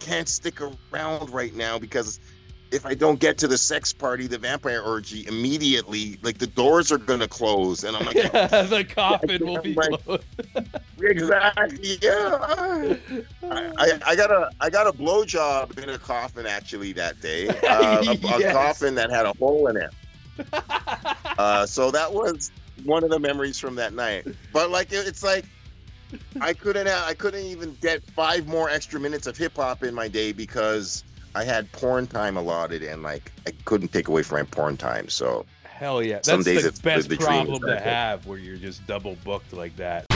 can't stick around right now because if I don't get to the sex party, the vampire orgy immediately, like the doors are gonna close, and I'm like, yeah, the coffin will be Like- closed. exactly, yeah. I, I, I got a I got a blowjob in a coffin actually that day, uh, a, a coffin that had a hole in it. Uh, so that was one of the memories from that night. But like it, it's like I couldn't have, I couldn't even get five more extra minutes of hip hop in my day because I had porn time allotted and like I couldn't take away from my porn time. So Hell yeah. Some That's days the it's- best the problem to have where you're just double booked like that.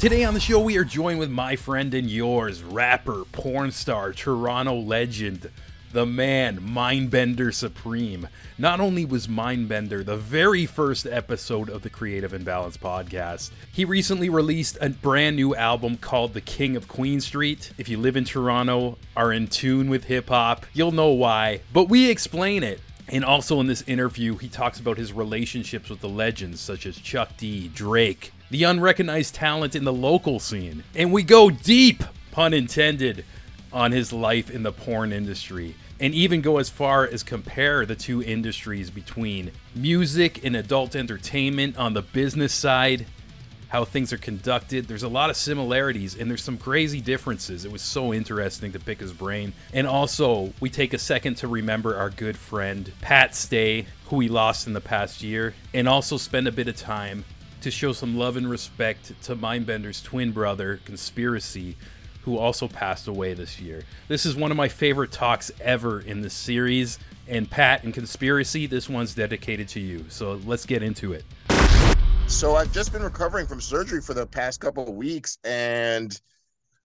Today on the show, we are joined with my friend and yours, rapper, porn star, Toronto legend, the man, Mindbender Supreme. Not only was Mindbender the very first episode of the Creative Imbalance podcast, he recently released a brand new album called The King of Queen Street. If you live in Toronto, are in tune with hip hop, you'll know why, but we explain it. And also in this interview, he talks about his relationships with the legends such as Chuck D, Drake, the unrecognized talent in the local scene. And we go deep, pun intended, on his life in the porn industry. And even go as far as compare the two industries between music and adult entertainment on the business side, how things are conducted. There's a lot of similarities and there's some crazy differences. It was so interesting to pick his brain. And also, we take a second to remember our good friend Pat Stay, who we lost in the past year, and also spend a bit of time to show some love and respect to Mindbender's twin brother, Conspiracy, who also passed away this year. This is one of my favorite talks ever in this series. And Pat and Conspiracy, this one's dedicated to you. So let's get into it. so I've just been recovering from surgery for the past couple of weeks, and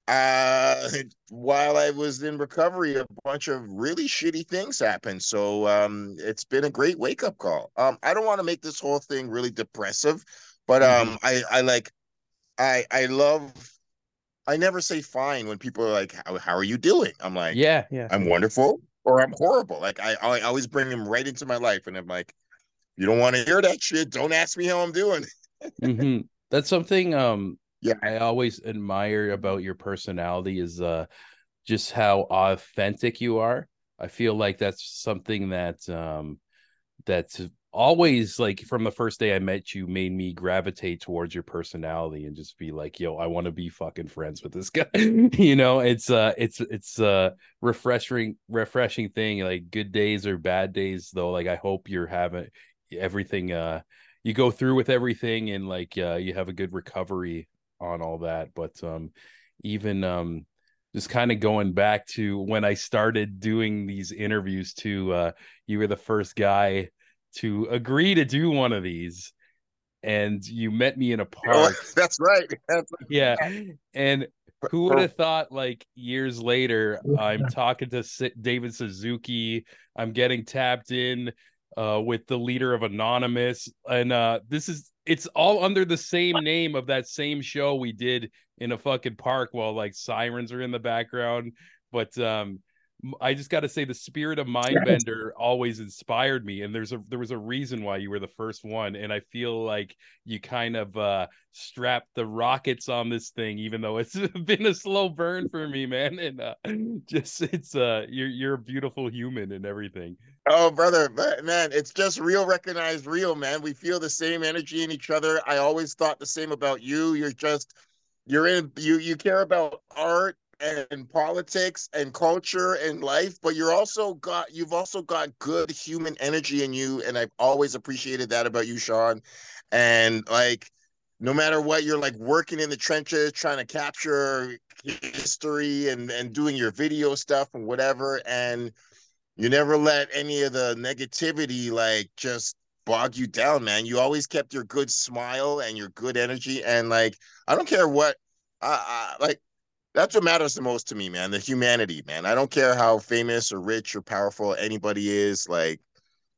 uh, while I was in recovery, a bunch of really shitty things happened. So um, it's been a great wake up call. Um, I don't want to make this whole thing really depressive, but um, I I like I I love. I never say fine when people are like, "How, how are you doing?" I'm like, Yeah, yeah. I'm wonderful or I'm horrible. Like I, I always bring them right into my life, and I'm like, you don't want to hear that shit. Don't ask me how I'm doing. hmm That's something um Yeah. I always admire about your personality is uh just how authentic you are. I feel like that's something that um that's always like from the first day I met you made me gravitate towards your personality and just be like, yo, I want to be fucking friends with this guy. you know, it's uh it's it's uh refreshing refreshing thing. Like good days or bad days though. Like I hope you're having everything uh you go through with everything and like uh you have a good recovery on all that. But um even um just kind of going back to when I started doing these interviews too, uh you were the first guy to agree to do one of these and you met me in a park. That's right. That's yeah and who would have thought like years later i'm talking to david suzuki i'm getting tapped in uh with the leader of anonymous and uh this is it's all under the same name of that same show we did in a fucking park while like sirens are in the background but um m- I just got to say the spirit of Mindbender always inspired me, and there's a there was a reason why you were the first one, and I feel like you kind of uh strapped the rockets on this thing, even though it's been a slow burn for me, man. And uh, just it's uh you're you're a beautiful human and everything. Oh, brother, ma- man, it's just real, recognized real, man. We feel the same energy in each other. I always thought the same about you. You're just, you're in, you you care about art and politics and culture and life, but you're also got, you've also got good human energy in you, and I've always appreciated that about you, Sean. And like, no matter what, you're like working in the trenches, trying to capture history and and doing your video stuff and whatever, and you never let any of the negativity like just bog you down, man. You always kept your good smile and your good energy, and like I don't care what, I, I like that's what matters the most to me, man. The humanity, man. I don't care how famous or rich or powerful anybody is. Like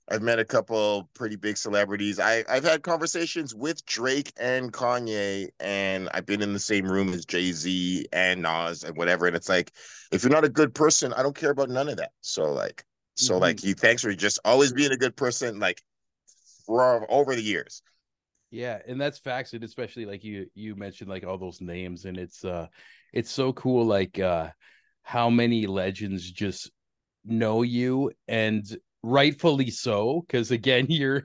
I've met a couple pretty big celebrities. I I've had conversations with Drake and Kanye, and I've been in the same room as Jay Z and Nas and whatever. And it's like, if you're not a good person, I don't care about none of that. So like, so Mhm. like, you thanks for just always being a good person, like for over the years. Yeah, and that's facts, and especially like you you mentioned like all those names, and it's uh it's so cool like uh how many legends just know you and rightfully so because again you're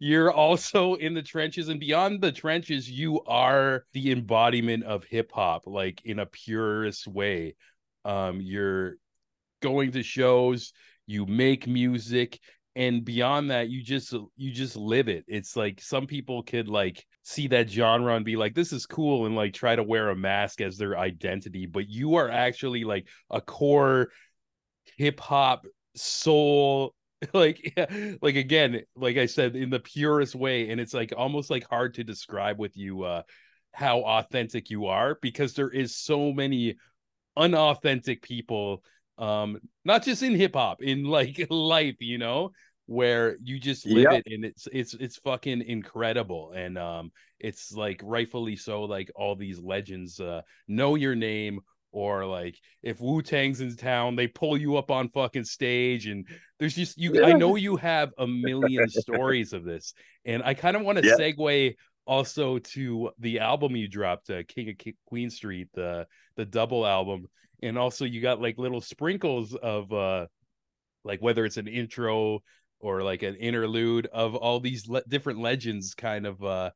you're also in the trenches and beyond the trenches you are the embodiment of hip hop like in a purest way. Um you're going to shows you make music and beyond that you just you just live it. It's like some people could like see that genre and be like this is cool and like try to wear a mask as their identity but you are actually like a core hip hop soul like like again like i said in the purest way and it's like almost like hard to describe with you uh how authentic you are because there is so many unauthentic people um not just in hip hop in like life you know where you just live yep. it and it's it's it's fucking incredible and um it's like rightfully so like all these legends uh know your name or like if Wu Tang's in town, they pull you up on fucking stage, and there's just you. Yeah. I know you have a million stories of this, and I kind of want to yeah. segue also to the album you dropped, uh, King of Queen Street, the the double album, and also you got like little sprinkles of uh, like whether it's an intro or like an interlude of all these le- different legends, kind of uh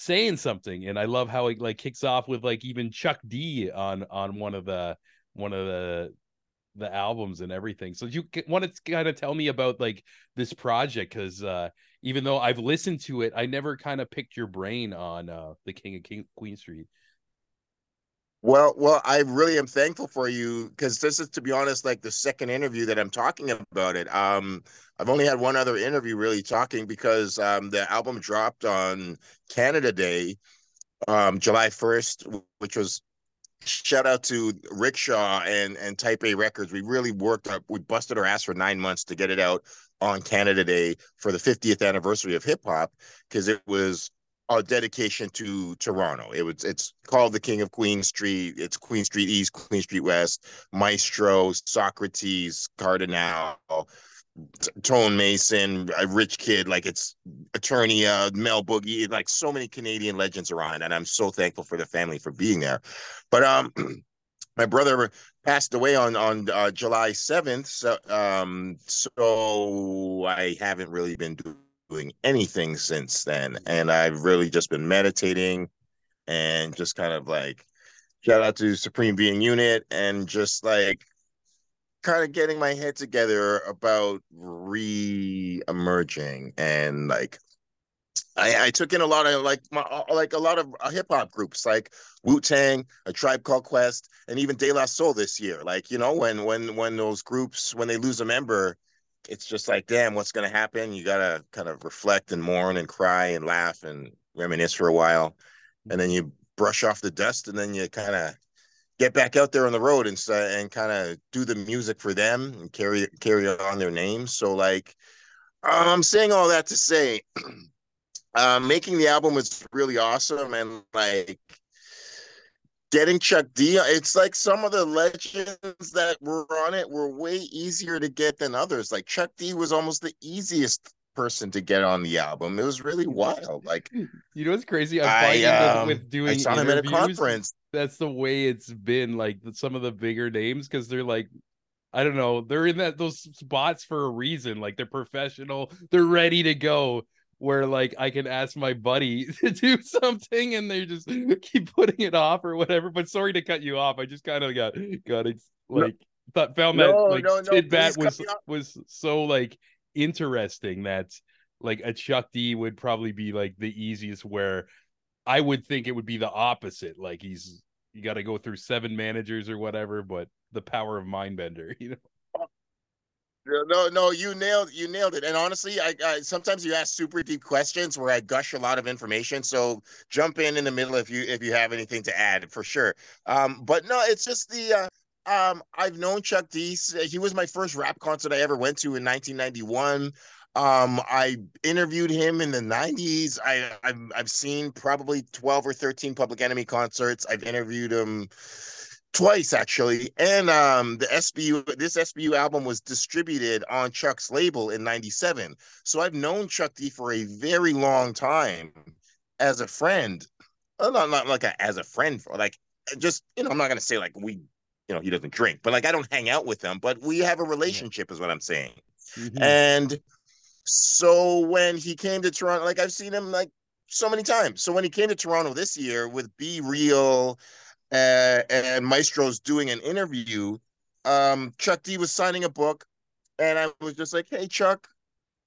saying something and i love how it like kicks off with like even chuck d on on one of the one of the the albums and everything. So you want to kind of tell me about like this project because uh even though i've listened to it i never kind of picked your brain on uh the king of king queen street well, well, I really am thankful for you because this is, to be honest, like the second interview that I'm talking about it. Um, I've only had one other interview really talking because um, the album dropped on Canada Day, um, July 1st, which was shout out to Rickshaw and and Type A Records. We really worked up, we busted our ass for nine months to get it out on Canada Day for the 50th anniversary of hip hop because it was a dedication to Toronto. It was it's called the King of Queen Street. It's Queen Street East, Queen Street West, Maestro, Saukrates, Kardinal, Tone Mason, a Rich Kidd, like it's Eternia, Mel Boogie, like so many Canadian legends around, and I'm so thankful for the family for being there. But um my brother passed away on on uh, July 7th, so um so I haven't really been doing doing anything since then. And I've really just been meditating and just kind of like shout out to Supreme Being Unit and just like kind of getting my head together about re-emerging and like I, I took in a lot of like my, like a lot of uh, hip hop groups like Wu Tang, A Tribe Called Quest, and even De La Soul this year. Like you know when when when those groups when they lose a member, it's just like, damn, what's going to happen? You got to kind of reflect and mourn and cry and laugh and reminisce for a while. And then you brush off the dust and then you kind of get back out there on the road and and kind of do the music for them and carry carry on their names. So like, I'm saying all that to say, uh, making the album was really awesome and like getting Chuck D. It's like some of the legends that were on it were way easier to get than others. Like Chuck D was almost the easiest person to get on the album. It was really wild. Like you know what's crazy? I'm I, um, with doing I saw him at a conference. That's the way it's been. Like some of the bigger names because they're like. I don't know. They're in that those spots for a reason. Like they're professional. They're ready to go where like I can ask my buddy to do something and they just keep putting it off or whatever. But sorry to cut you off. I just kind of got got like no, thought found that no, like no, tidbit was was so like interesting that like a Chuck D would probably be like the easiest where I would think it would be the opposite. Like he's you got to go through seven managers or whatever, but the power of Mindbender, you know. No, no, you nailed you nailed it. And honestly, I, I, sometimes you ask super deep questions where I gush a lot of information. So jump in in the middle if you if you have anything to add for sure. Um, but no, it's just the uh, um, I've known Chuck D. He was my first rap concert I ever went to in 1991. Um, I interviewed him in the 90s. I, I've, I've seen probably 12 or 13 Public Enemy concerts. I've interviewed him twice actually and um the sbu this sbu album was distributed on chuck's label in 97 so i've known chuck d for a very long time as a friend, well, not not like a, as a friend, for like just you know, I'm not gonna say like we, you know, he doesn't drink, but like I don't hang out with him, but we have a relationship, is what I'm saying. Mm-hmm. And so when he came to Toronto, like I've seen him like so many times. So when he came to Toronto this year with B-Real uh, and Maestro's doing an interview, um, Chuck D was signing a book, and I was just like, "Hey, Chuck,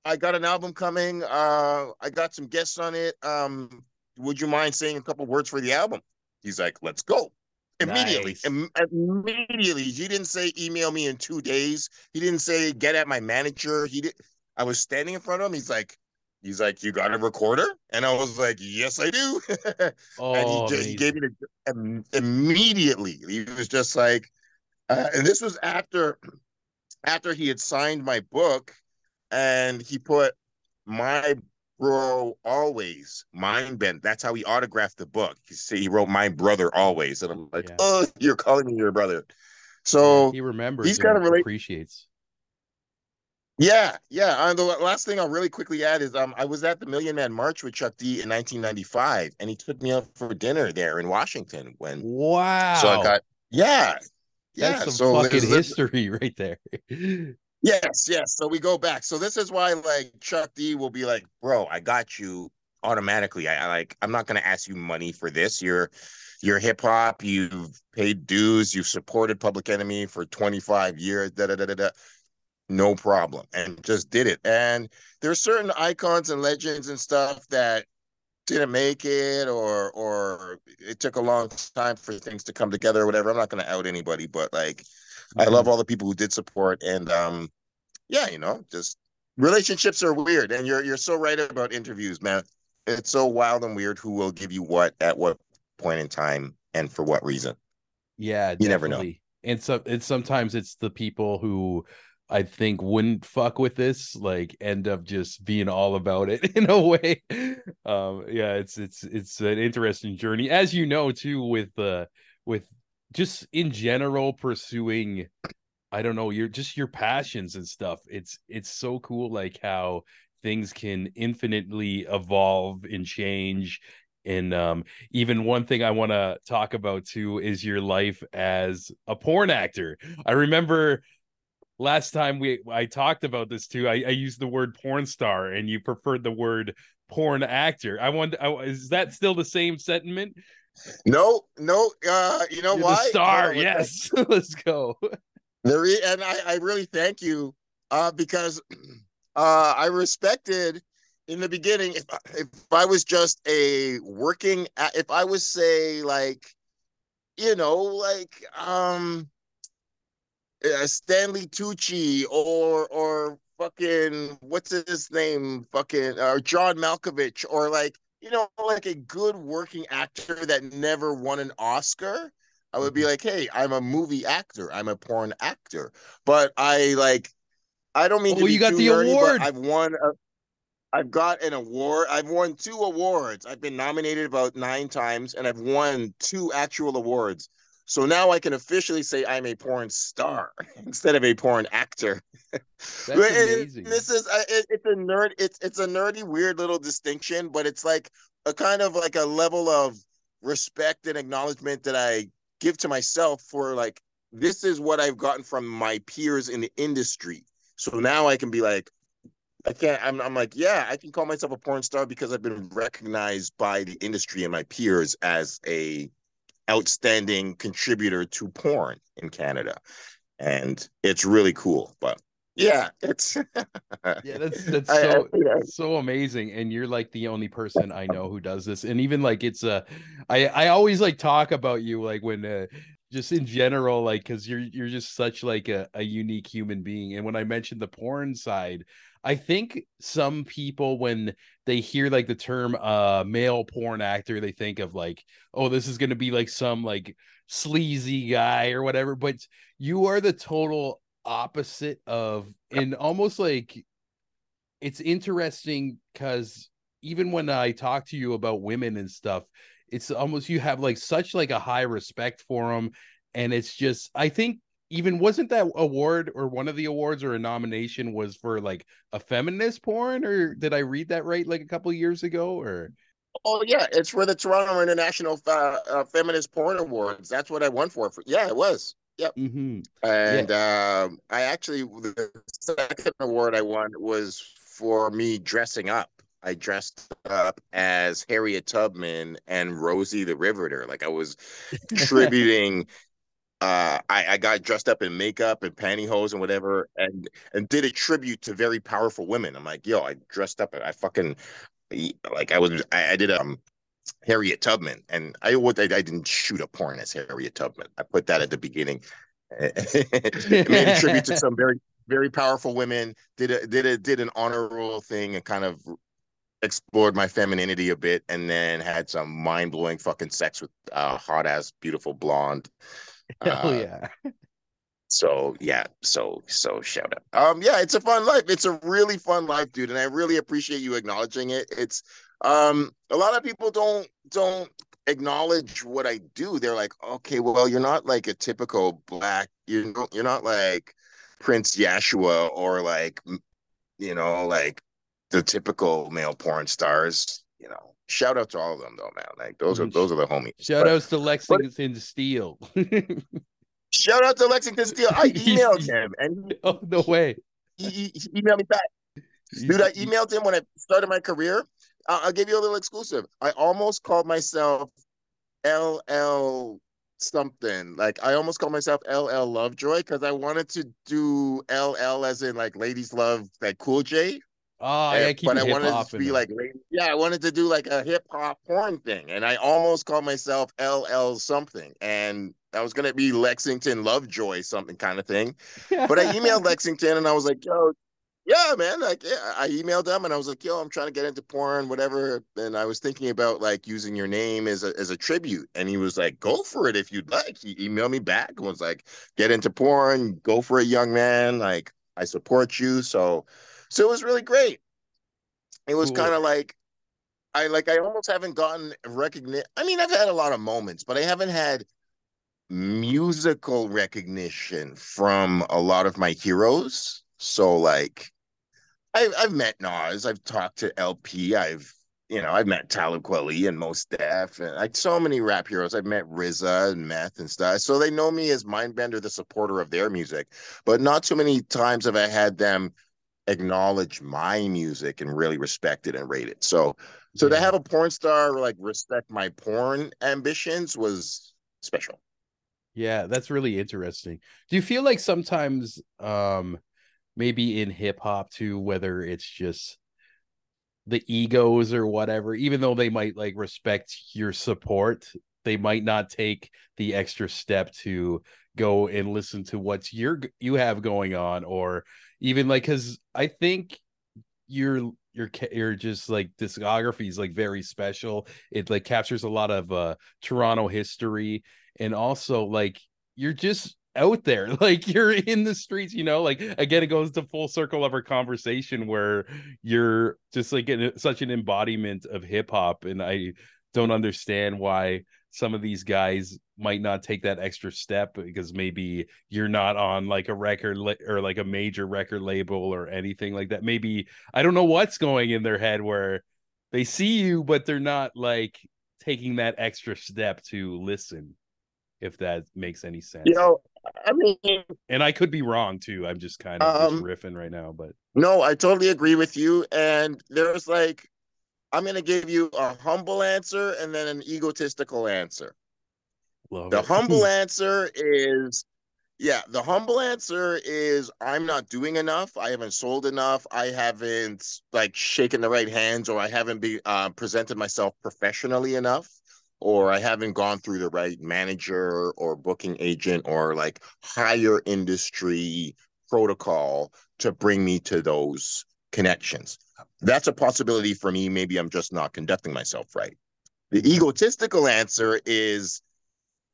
I got an album coming. Uh, I got some guests on it. Um, would you mind saying a couple words for the album?" He's like, "Let's go." Immediately, nice. Im- immediately. He didn't say email me in two days. He didn't say get at my manager. He did. I was standing in front of him. He's like, he's like, "You got a recorder?" And I was like, "Yes, I do." oh, and he, just, he gave me the immediately. He was just like, uh, and this was after after he had signed my book, and he put my bro always mind bend. That's how he autographed the book. He said he wrote my brother always, and I'm like, yeah. oh, you're calling me your brother. So yeah, he remembers. He's got a really appreciates. Yeah, yeah. And the last thing I'll really quickly add is um I was at the Million Man March with Chuck D in 1995, and he took me out for dinner there in Washington. When wow, so I got yeah, yeah. That's some so fucking history right there. yes, yes. So we go back. So this is why like Chuck D will be like, bro, I got you automatically. I, I like I'm not gonna ask you money for this. You're you're hip hop. You've paid dues. You've supported Public Enemy for 25 years. Da da da da da no problem and just did it. And there's certain icons and legends and stuff that didn't make it or or it took a long time for things to come together or whatever. I'm not going to out anybody but like mm-hmm. i love all the people who did support and um yeah you know just relationships are weird and you're you're so right about interviews man. It's so wild and weird who will give you what at what point in time and for what reason. Yeah you definitely. never know. and so it's sometimes it's the people who I think wouldn't fuck with this, like end up just being all about it in a way. Um, yeah, it's it's it's an interesting journey, as you know, too, with uh with just in general pursuing I don't know, your just your passions and stuff. It's it's so cool like how things can infinitely evolve and change. And um, even one thing I want to talk about too is your life as a porn actor. I remember last time we I talked about this too. I, I used the word porn star, and you preferred the word porn actor. I wonder, is that still the same sentiment? No, no. Uh, you know You're why? The star, yes. Let's go. There, and I, I really thank you, uh, because uh, I respected in the beginning. If if I was just a working, if I was say like, you know, like um uh, Stanley Tucci or or fucking what's his name, fucking or John Malkovich or like you know like a good working actor that never won an Oscar. I would be mm-hmm. like, hey, I'm a movie actor. I'm a porn actor. But I like, I don't mean. Oh, you got the nerdy, award. I've won. A, I've got an award. I've won two awards. I've been nominated about nine times, and I've won two actual awards. So now I can officially say I'm a porn star instead of a porn actor. That's amazing. this is a, it, it's a nerd. It's it's a nerdy, weird little distinction, but it's like a kind of like a level of respect and acknowledgement that I give to myself for like this is what I've gotten from my peers in the industry. So now I can be like, I can't. I'm, I'm like, yeah, I can call myself a porn star because I've been recognized by the industry and my peers as a outstanding contributor to porn in Canada. And it's really cool. But yeah, it's yeah, that's that's so I, I, so amazing. And you're like the only person I know who does this. And even like it's a I I always like talk about you like when uh, just in general like because you're you're just such like a, a unique human being and when i mentioned the porn side I think some people when they hear like the term uh male porn actor, they think of like, oh, this is gonna be like some like sleazy guy or whatever. But you are the total opposite of and almost like it's interesting because even when I talk to you about women and stuff, it's almost you have like such like a high respect for them. And it's just I think even wasn't that award or one of the awards or a nomination was for like a feminist porn or did I read that right like a couple years ago or Oh yeah, it's for the Toronto International uh, uh, Feminist Porn Awards. That's what I won for. for yeah, it was. Yep. Mm-hmm. And yeah. um, I actually the second award I won was for me dressing up. I dressed up as Harriet Tubman and Rosie the Riveter. Like I was tributing. Uh, I, I got dressed up in makeup and pantyhose and whatever, and and did a tribute to very powerful women. I'm like, yo, I dressed up. I fucking like I was. I, I did um Harriet Tubman, and I I, I didn't shoot a porn as Harriet Tubman. I put that at the beginning. made a tribute to some very very powerful women. Did a did a did an honorable thing and kind of explored my femininity a bit, and then had some mind blowing fucking sex with a hot ass beautiful blonde. Hell uh, yeah. So yeah, so so shout out. Um, yeah, it's a fun life. It's a really fun life, dude, and I really appreciate you acknowledging it. It's um, a lot of people don't don't acknowledge what I do. They're like, okay, well, you're not like a typical black. You're you're not like Prince Yahshua or like you know like the typical male porn stars. You know, shout out to all of them though, man. Like those are those are the homies. Shout but, outs to Lexington but, Steele. shout out to Lexington Steele. I emailed him and oh no way. He, he, he emailed me back. Dude, I emailed him when I started my career I'll give you a little exclusive. I almost called myself LL something. Like I almost called myself LL Lovejoy because I wanted to do LL as in like ladies love like Cool J. Oh, eh, yeah, but I wanted to be like, yeah, I wanted to do like a hip hop porn thing, and I almost called myself LL something, and I was gonna be Lexington Lovejoy something kind of thing. but I emailed Lexington, and I was like, yo, yeah, man. Like, yeah, I emailed them and I was like, "Yo, I'm trying to get into porn, whatever." And I was thinking about like using your name as a as a tribute. And he was like, "Go for it if you'd like." He emailed me back and was like, "Get into porn, go for it, young man. Like, I support you." So, so it was really great. It was kind of like, I like, I almost haven't gotten recognition. I mean, I've had a lot of moments, but I haven't had musical recognition from a lot of my heroes so like, I've I've met Nas, I've talked to LP, I've you know I've met Talib Kweli and Mos Def, and like so many rap heroes. I've met RZA and Meth and stuff. So they know me as Mindbender, the supporter of their music, but not too many times have I had them acknowledge my music and really respect it and rate it. So so yeah. to have a porn star like respect my porn ambitions was special. Yeah, that's really interesting. Do you feel like sometimes um maybe in hip hop too, whether it's just the egos or whatever, even though they might like respect your support, they might not take the extra step to go and listen to what's your you have going on or even like cuz I think your your your just like discography is like very special. It like captures a lot of uh Toronto history and also like you're just out there like you're in the streets you know like again it goes to full circle of our conversation where you're just like in such an embodiment of hip-hop and i don't understand why some of these guys might not take that extra step because maybe you're not on like a record la- or like a major record label or anything like that maybe i don't know what's going in their head where they see you but they're not like taking that extra step to listen if that makes any sense. You know, I mean, and I could be wrong too. I'm just kind of um, just riffing right now, but no, I totally agree with you. And there's like, I'm going to give you a humble answer and then an egotistical answer. Love the it. humble answer is yeah, the humble answer is I'm not doing enough. I haven't sold enough. I haven't like shaken the right hands or I haven't be uh, presented myself professionally enough or I haven't gone through the right manager or booking agent or like higher industry protocol to bring me to those connections. That's a possibility for me. Maybe I'm just not conducting myself right. The egotistical answer is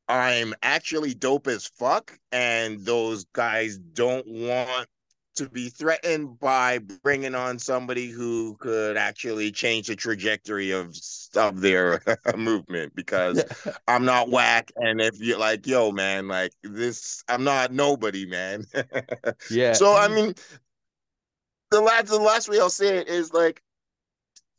I'm actually dope as fuck, and those guys don't want to be threatened by bringing on somebody who could actually change the trajectory of of their movement because I'm not whack and if you're like yo man like this I'm not nobody man yeah so I mean the last the last way I'll say it is like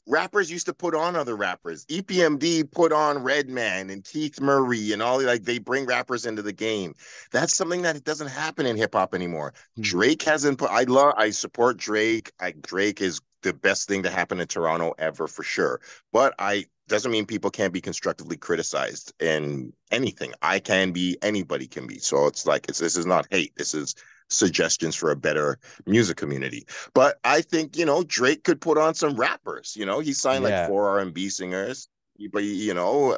rappers used to put on other rappers. EPMD put on Redman and Keith Murray and all like they bring rappers into the game. That's something that doesn't happen in hip hop anymore. Mm-hmm. Drake hasn't put I love I support Drake. I Drake is the best thing to happen in Toronto ever for sure. But I doesn't mean people can't be constructively criticized in anything. I can be, anybody can be. So it's like it's this is not hate. This is suggestions for a better music community. But I think you know Drake could put on some rappers. You know, he signed yeah. like four R and B singers, but you know,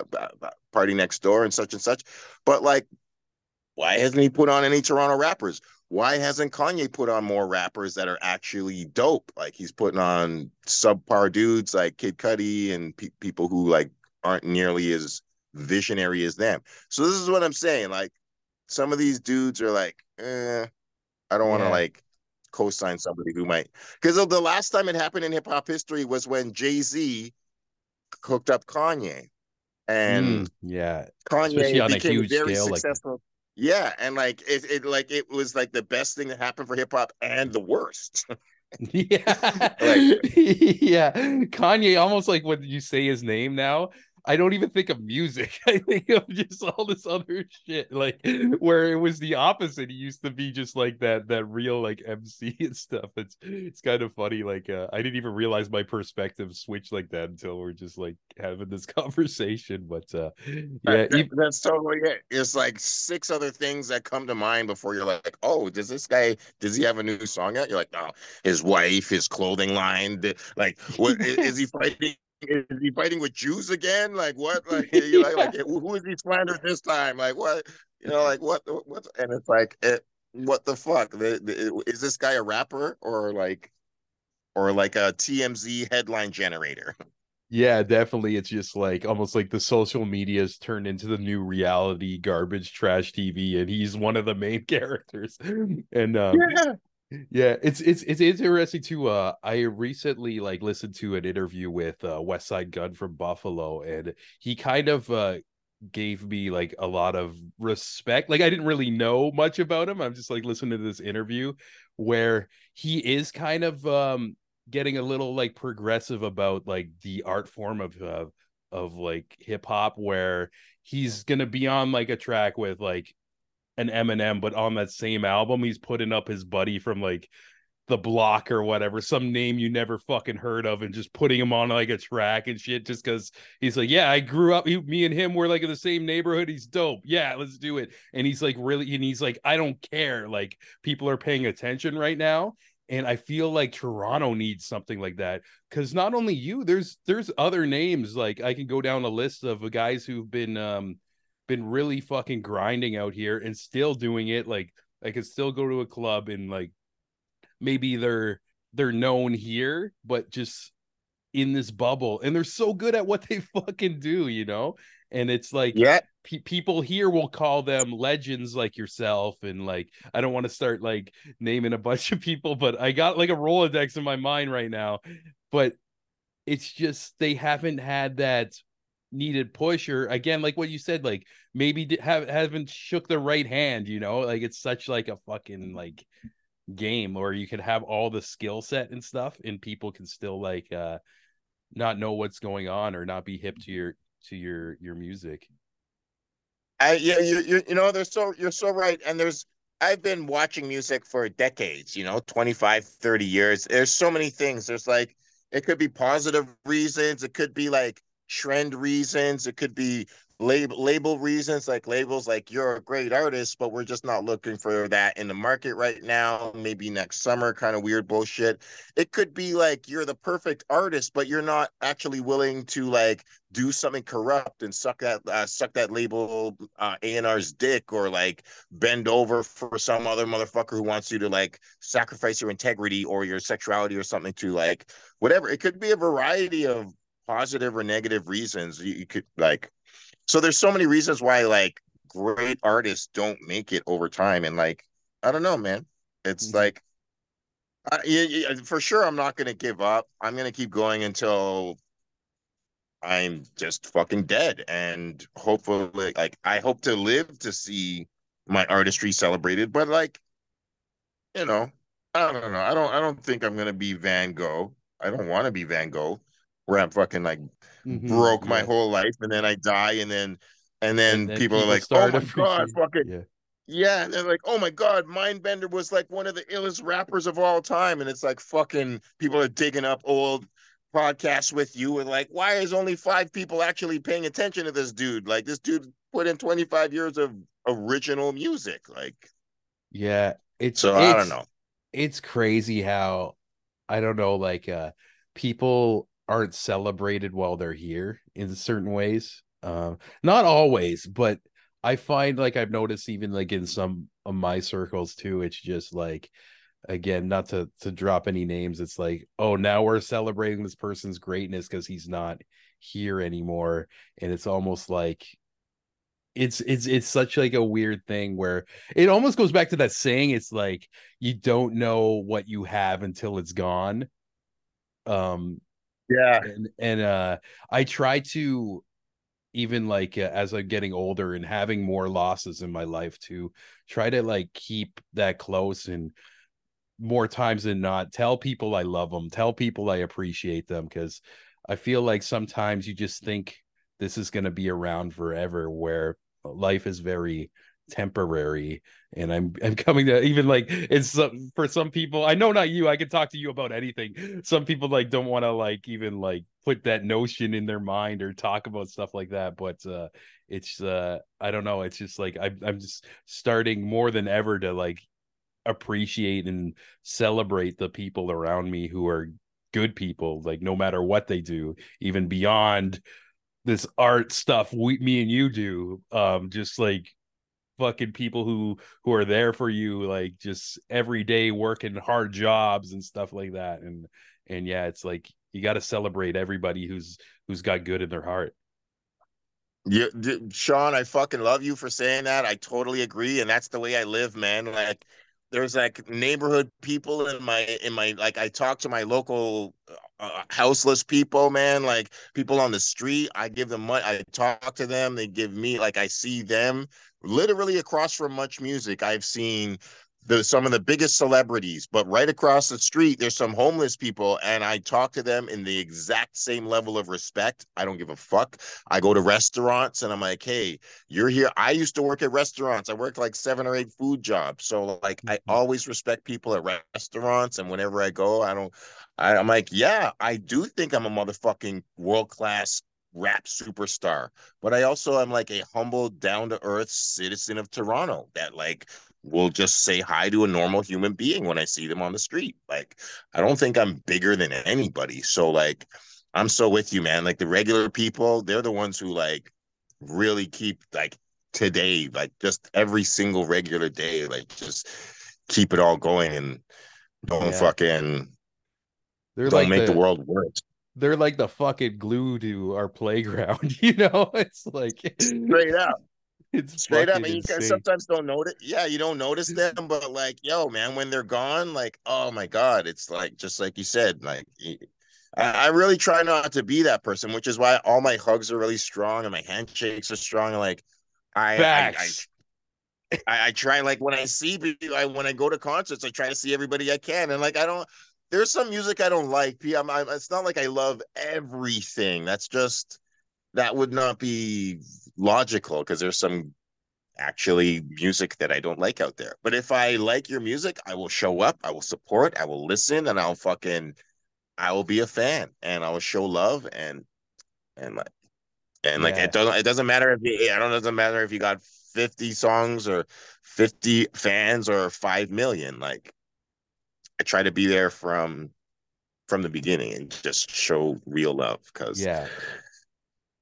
PartyNextDoor and such and such. But like, why hasn't he put on any Toronto rappers? Why hasn't Kanye put on more rappers that are actually dope? Like he's putting on subpar dudes like Kid Cudi and pe- people who like aren't nearly as visionary as them. So this is what I'm saying. Like some of these dudes are like, eh, I don't want to yeah. like co-sign somebody who might because the last time it happened in hip hop history was when Jay Z hooked up Kanye, and mm, yeah, Kanye became very successful. Like yeah, and like it, it like it was like the best thing that happened for hip hop and the worst. yeah, like, yeah. Kanye almost like when you say his name now, I don't even think of music. I think of just all this other shit, like where it was the opposite. He used to be just like that, that real like MC and stuff. It's it's kind of funny. Like uh, I didn't even realize my perspective switched like that until we're just like having this conversation. But uh, yeah, that, that's totally it. It's like six other things that come to mind before you're like, oh, does this guy does he have a new song out? You're like, oh, his wife, his clothing line, like what is he fighting? Is he fighting with Jews again? Like what? Like, like, like who is he slandering this time? Like what? You know, like what? What? And it's like, it, eh, what the fuck? The, the, is this guy a rapper or like, or like a TMZ headline generator? Yeah, definitely. It's just like almost like the social media's turned into the new reality garbage trash TV, and he's one of the main characters. And um, yeah yeah it's it's it's interesting too uh i recently like listened to an interview with uh Westside Gunn from buffalo and he kind of uh gave me like a lot of respect like i didn't really know much about him i'm just like listening to this interview where he is kind of um getting a little like progressive about like the art form of uh, of like hip hop where he's gonna be on like a track with like an Eminem, but on that same album, he's putting up his buddy from like the block or whatever, some name you never fucking heard of, and just putting him on like a track and shit, just because he's like, yeah, I grew up, he, me and him were like in the same neighborhood. He's dope. Yeah, let's do it. And he's like, really, and he's like, I don't care. Like people are paying attention right now. And I feel like Toronto needs something like that because not only you, there's there's other names like I can go down a list of guys who've been um been really fucking grinding out here and still doing it. Like I could still go to a club and like maybe they're they're known here, but just in this bubble, and they're so good at what they fucking do, you know. And it's like, yeah, pe- people here will call them legends like yourself, and like I don't want to start like naming a bunch of people, but I got like a rolodex in my mind right now. But it's just they haven't had that needed push or again like what you said like maybe have haven't shook the right hand you know? Like it's such like a fucking like game or you could have all the skill set and stuff and people can still like uh not know what's going on or not be hip to your to your your music. I yeah you you, you know there's so you're so right. And there's I've been watching music for decades you know 25 30 years. There's so many things. There's like it could be positive reasons. It could be like trend reasons. It could be label label reasons, like labels like you're a great artist, but we're just not looking for that in the market right now. Maybe next summer, kind of weird bullshit. It could be like you're the perfect artist, but you're not actually willing to like do something corrupt and suck that uh, suck that label uh, A&R's dick or like bend over for some other motherfucker who wants you to like sacrifice your integrity or your sexuality or something to like whatever. It could be a variety of positive or negative reasons you, you could like so there's so many reasons why like great artists don't make it over time and like i don't know man. It's mm-hmm. like uh, yeah, yeah, for sure i'm not gonna give up. I'm gonna keep going until i'm just fucking dead and hopefully like i hope to live to see my artistry celebrated but like you know i don't know. I don't i don't think i'm gonna be van gogh. I don't want to be van gogh where I'm fucking like Mhm, broke my whole life and then I die and then and then, And then people, are like, oh my god, fucking yeah. yeah, and they're like, oh my god, Mindbender was like one of the illest rappers of all time, and it's like fucking people are digging up old podcasts with you and like, why is only five people actually paying attention to this dude? Like this dude put in 25 years of original music, like Yeah, it's so I don't know. It's crazy how I don't know, like uh people aren't celebrated while they're here in certain ways. Um, not always, but I find like I've noticed even like in some of my circles too, it's just like again, not to to drop any names, it's like, oh, now we're celebrating this person's greatness because he's not here anymore. And it's almost like it's it's it's such like a weird thing where it almost goes back to that saying it's like you don't know what you have until it's gone um Yeah, and and uh i try to even like uh, as i'm getting older and having more losses in my life to try to like keep that close and more times than not tell people i love them tell people i appreciate them because i feel like sometimes you just think this is going to be around forever where life is very temporary and i'm i'm coming to even like it's some, for some people i know not you i can talk to you about anything. Some people like don't want to like even like put that notion in their mind or talk about stuff like that but uh it's uh i don't know it's just like i'm, I'm just starting more than ever to like appreciate and celebrate the people around me who are good people like no matter what they do even beyond this art stuff we me and you do um just like fucking people who who are there for you like just every day working hard jobs and stuff like that and and yeah it's like you got to celebrate everybody who's who's got good in their heart d- Sean, I fucking love you for saying that. I totally agree, and that's the way I live, man. Like, there's like neighborhood people in my in my like. I talk to my local uh, houseless people, man. Like people on the street, I give them money. I talk to them. They give me like I see them literally across from Much Music. I've seen the some of the biggest celebrities, but right across the street, there's some homeless people, and I talk to them in the exact same level of respect. I don't give a fuck. I go to restaurants and I'm like, hey, you're here. I used to work at restaurants. I worked like seven or eight food jobs. So like I Mhm. always respect people at restaurants. And whenever I go, I don't I, I'm like, yeah, I do think I'm a motherfucking world-class rap superstar. But I also am like a humble, down-to-earth citizen of Toronto that like will just say hi to a normal human being when I see them on the street. Like I don't think I'm bigger than anybody. So like I'm so with you, man. Like the regular people, they're the ones who like really keep like today, like just every single regular day, like just keep it all going and don't Yeah. fucking they're don't like make the, the, world worse. they're like the fucking glue to our playground you know it's like Straight up, it's straight up. And you guys insane. sometimes don't notice. Yeah, you don't notice them, but like, yo, man, when they're gone, like, oh my god, it's like just like you said, like. I I really try not to be that person, which is why all my hugs are really strong and my handshakes are strong. Like, I, I, I I, I try like when I see people, I, when I go to concerts, I try to see everybody I can, and like I don't. There's some music I don't like. P- I'm, I'm, it's not like I love everything. That's just that would not be logical because there's some actually music that I don't like out there. But if I like your music, I will show up, I will support, I will listen, and I'll fucking, I will be a fan, and I will show love, and and like and like Yeah. it doesn't it doesn't matter if you I don't it doesn't matter if you got 50 songs or 50 fans or 5 million. Like I try to be there from from the beginning and just show real love because yeah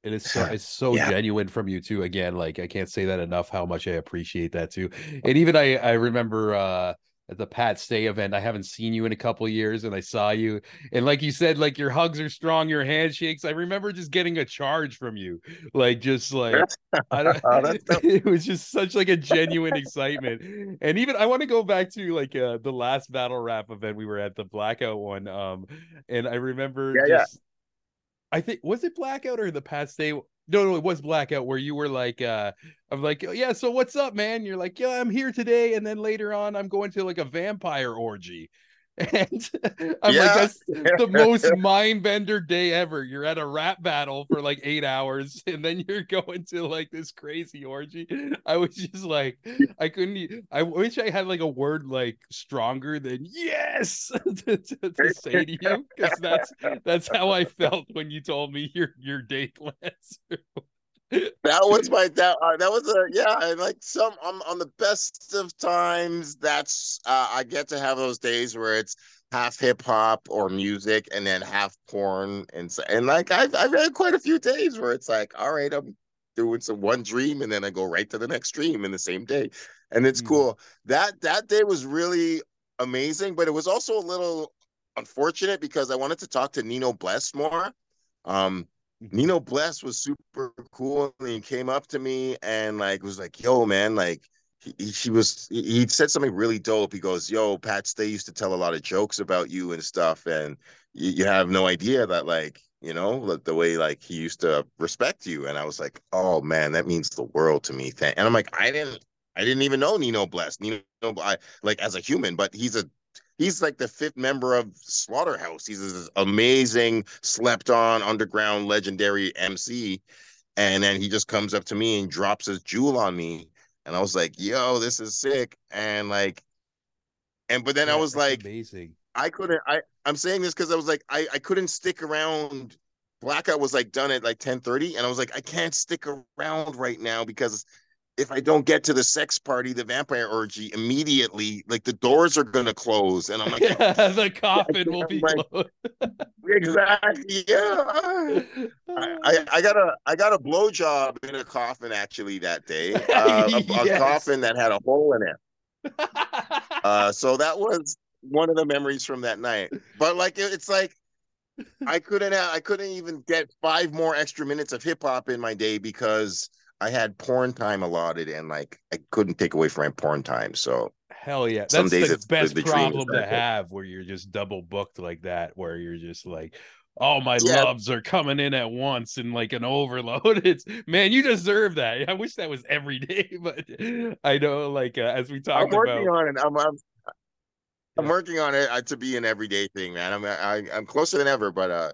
it is so it's so Yeah. genuine from you too again like i can't say that enough how much i appreciate that too and even i i remember uh at the pat stay event i haven't seen you in a couple years and i saw you and like you said like your hugs are strong your handshakes i remember just getting a charge from you like just like I don't, Oh, it was just such like a genuine excitement and even i want to go back to like uh the last battle rap event we were at the blackout one um and i remember Yeah, yeah. I think was it blackout or the Pat Stay? No no it was blackout where you were like uh i'm like "Oh, yeah so what's up man? You're like yeah i'm here today and then later on i'm going to like a vampire orgy And I'm yeah. like, that's the most mind bender day ever. You're at a rap battle for like eight hours, and then you're going to like this crazy orgy. I was just like, I couldn't. I wish I had like a word like stronger than yes to, to, to say to you, because that's that's how I felt when you told me your your date last that was my that uh, that was a yeah and like some on, on the best of times that's uh, i get to have those days where it's half hip-hop or music and then half porn and so and like i've i've had quite a few days where it's like all right i'm doing some one dream and then i go right to the next dream in the same day. And it's mm. cool. That that day was really amazing but it was also a little unfortunate because i wanted to talk to nino bless more. Um Nino Bless was super cool and he came up to me and like was like, yo, man, like he, he was he said something really dope. He goes, Yo, Pat they used to tell a lot of jokes about you and stuff, and you, you have no idea that like you know the, the way like he used to respect you. And I was like, Oh man, that means the world to me. And I'm like, I didn't I didn't even know Nino Bless. Nino, I, like as a human, but he's a he's like the fifth member of Slaughterhouse. He's this amazing, slept on, underground, legendary MC. And then he just comes up to me and drops his jewel on me. And I was like, yo, this is sick. And like, and but then yeah, I was like, amazing. I couldn't, I, I'm saying this because I was like, I, I couldn't stick around. Blackout was like done at like 10 30. And I was like, I can't stick around right now because if I don't get to the sex party, the vampire orgy immediately, like the doors are gonna close, and I'm like, yeah, the coffin will be like, exactly. Yeah, I, I, I, got a I got a blowjob in a coffin actually that day, uh, a, yes. a, coffin that had a hole in it. uh, so that was one of the memories from that night. But like, it, it's like I couldn't have, I couldn't even get five more extra minutes of hip hop in my day because I had porn time allotted, and like I couldn't take away from my porn time. So hell yeah, that's the best the, problem to have, where you're just double booked like that, where you're just like, all my yeah. loves are coming in at once and like an overload. It's man, you deserve that. I wish that was every day, but I know, like uh, as we talked I'm working about, on it. I'm, I'm I'm working on it uh, to be an everyday thing, man. I'm I, I'm closer than ever, but uh,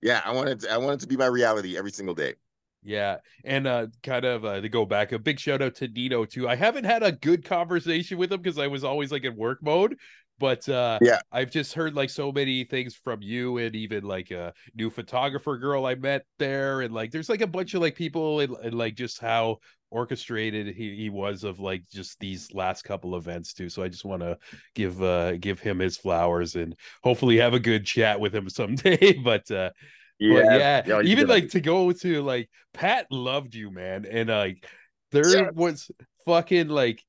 yeah, I wanted I want it to be my reality every single day. Yeah, and uh, kind of uh, to go back, a big shout out to Dino too. I haven't had a good conversation with him because I was always like in work mode, but uh, yeah, I've just heard like so many things from you, and even like a new photographer girl I met there, and like there's like a bunch of like people, and, and like just how orchestrated he, he was of like just these last couple events too so i just want to give uh give him his flowers and hopefully have a good chat with him someday but uh yeah, yeah, even like to go to like Pat loved you, man, and like there yeah. was fucking like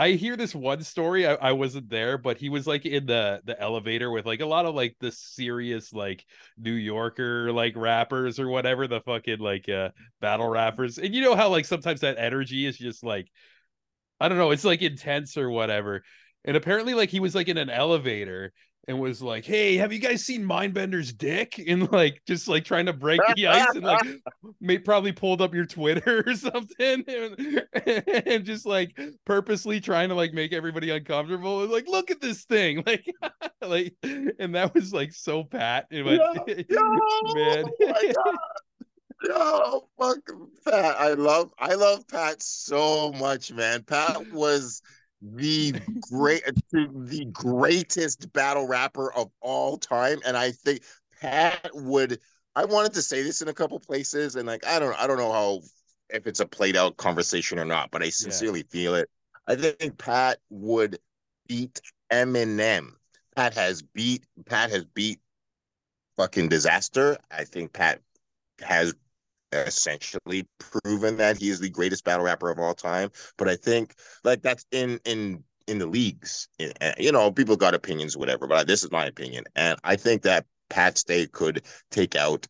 I hear this one story. I, I wasn't there, but he was like in the the elevator with like a lot of like the serious like New Yorker like rappers or whatever the fucking like uh battle rappers. And you know how like sometimes that energy is just like I don't know, it's like intense or whatever. And apparently like he was like in an elevator and was like, "Hey, have you guys seen Mindbender's dick?" And like just like trying to break the ice and like may probably pulled up your Twitter or something and, and, just like purposely trying to like make everybody uncomfortable. And like, look at this thing, like, like, and that was like so Pat. It was, yo, man. Oh Yo, fuck Pat. I love I love Pat so much, man. Pat was the great the greatest battle rapper of all time and i think pat would i wanted to say this in a couple places and like i don't i don't know how if it's a played out conversation or not but i sincerely yeah. feel it. I think pat would beat eminem. Pat has beat pat has beat fucking disaster. I think pat has essentially proven that he is the greatest battle rapper of all time. But I think like that's in in in the leagues. Eh, eh, you know, people got opinions, whatever. But this is my opinion, and I think that Pat Stay could take out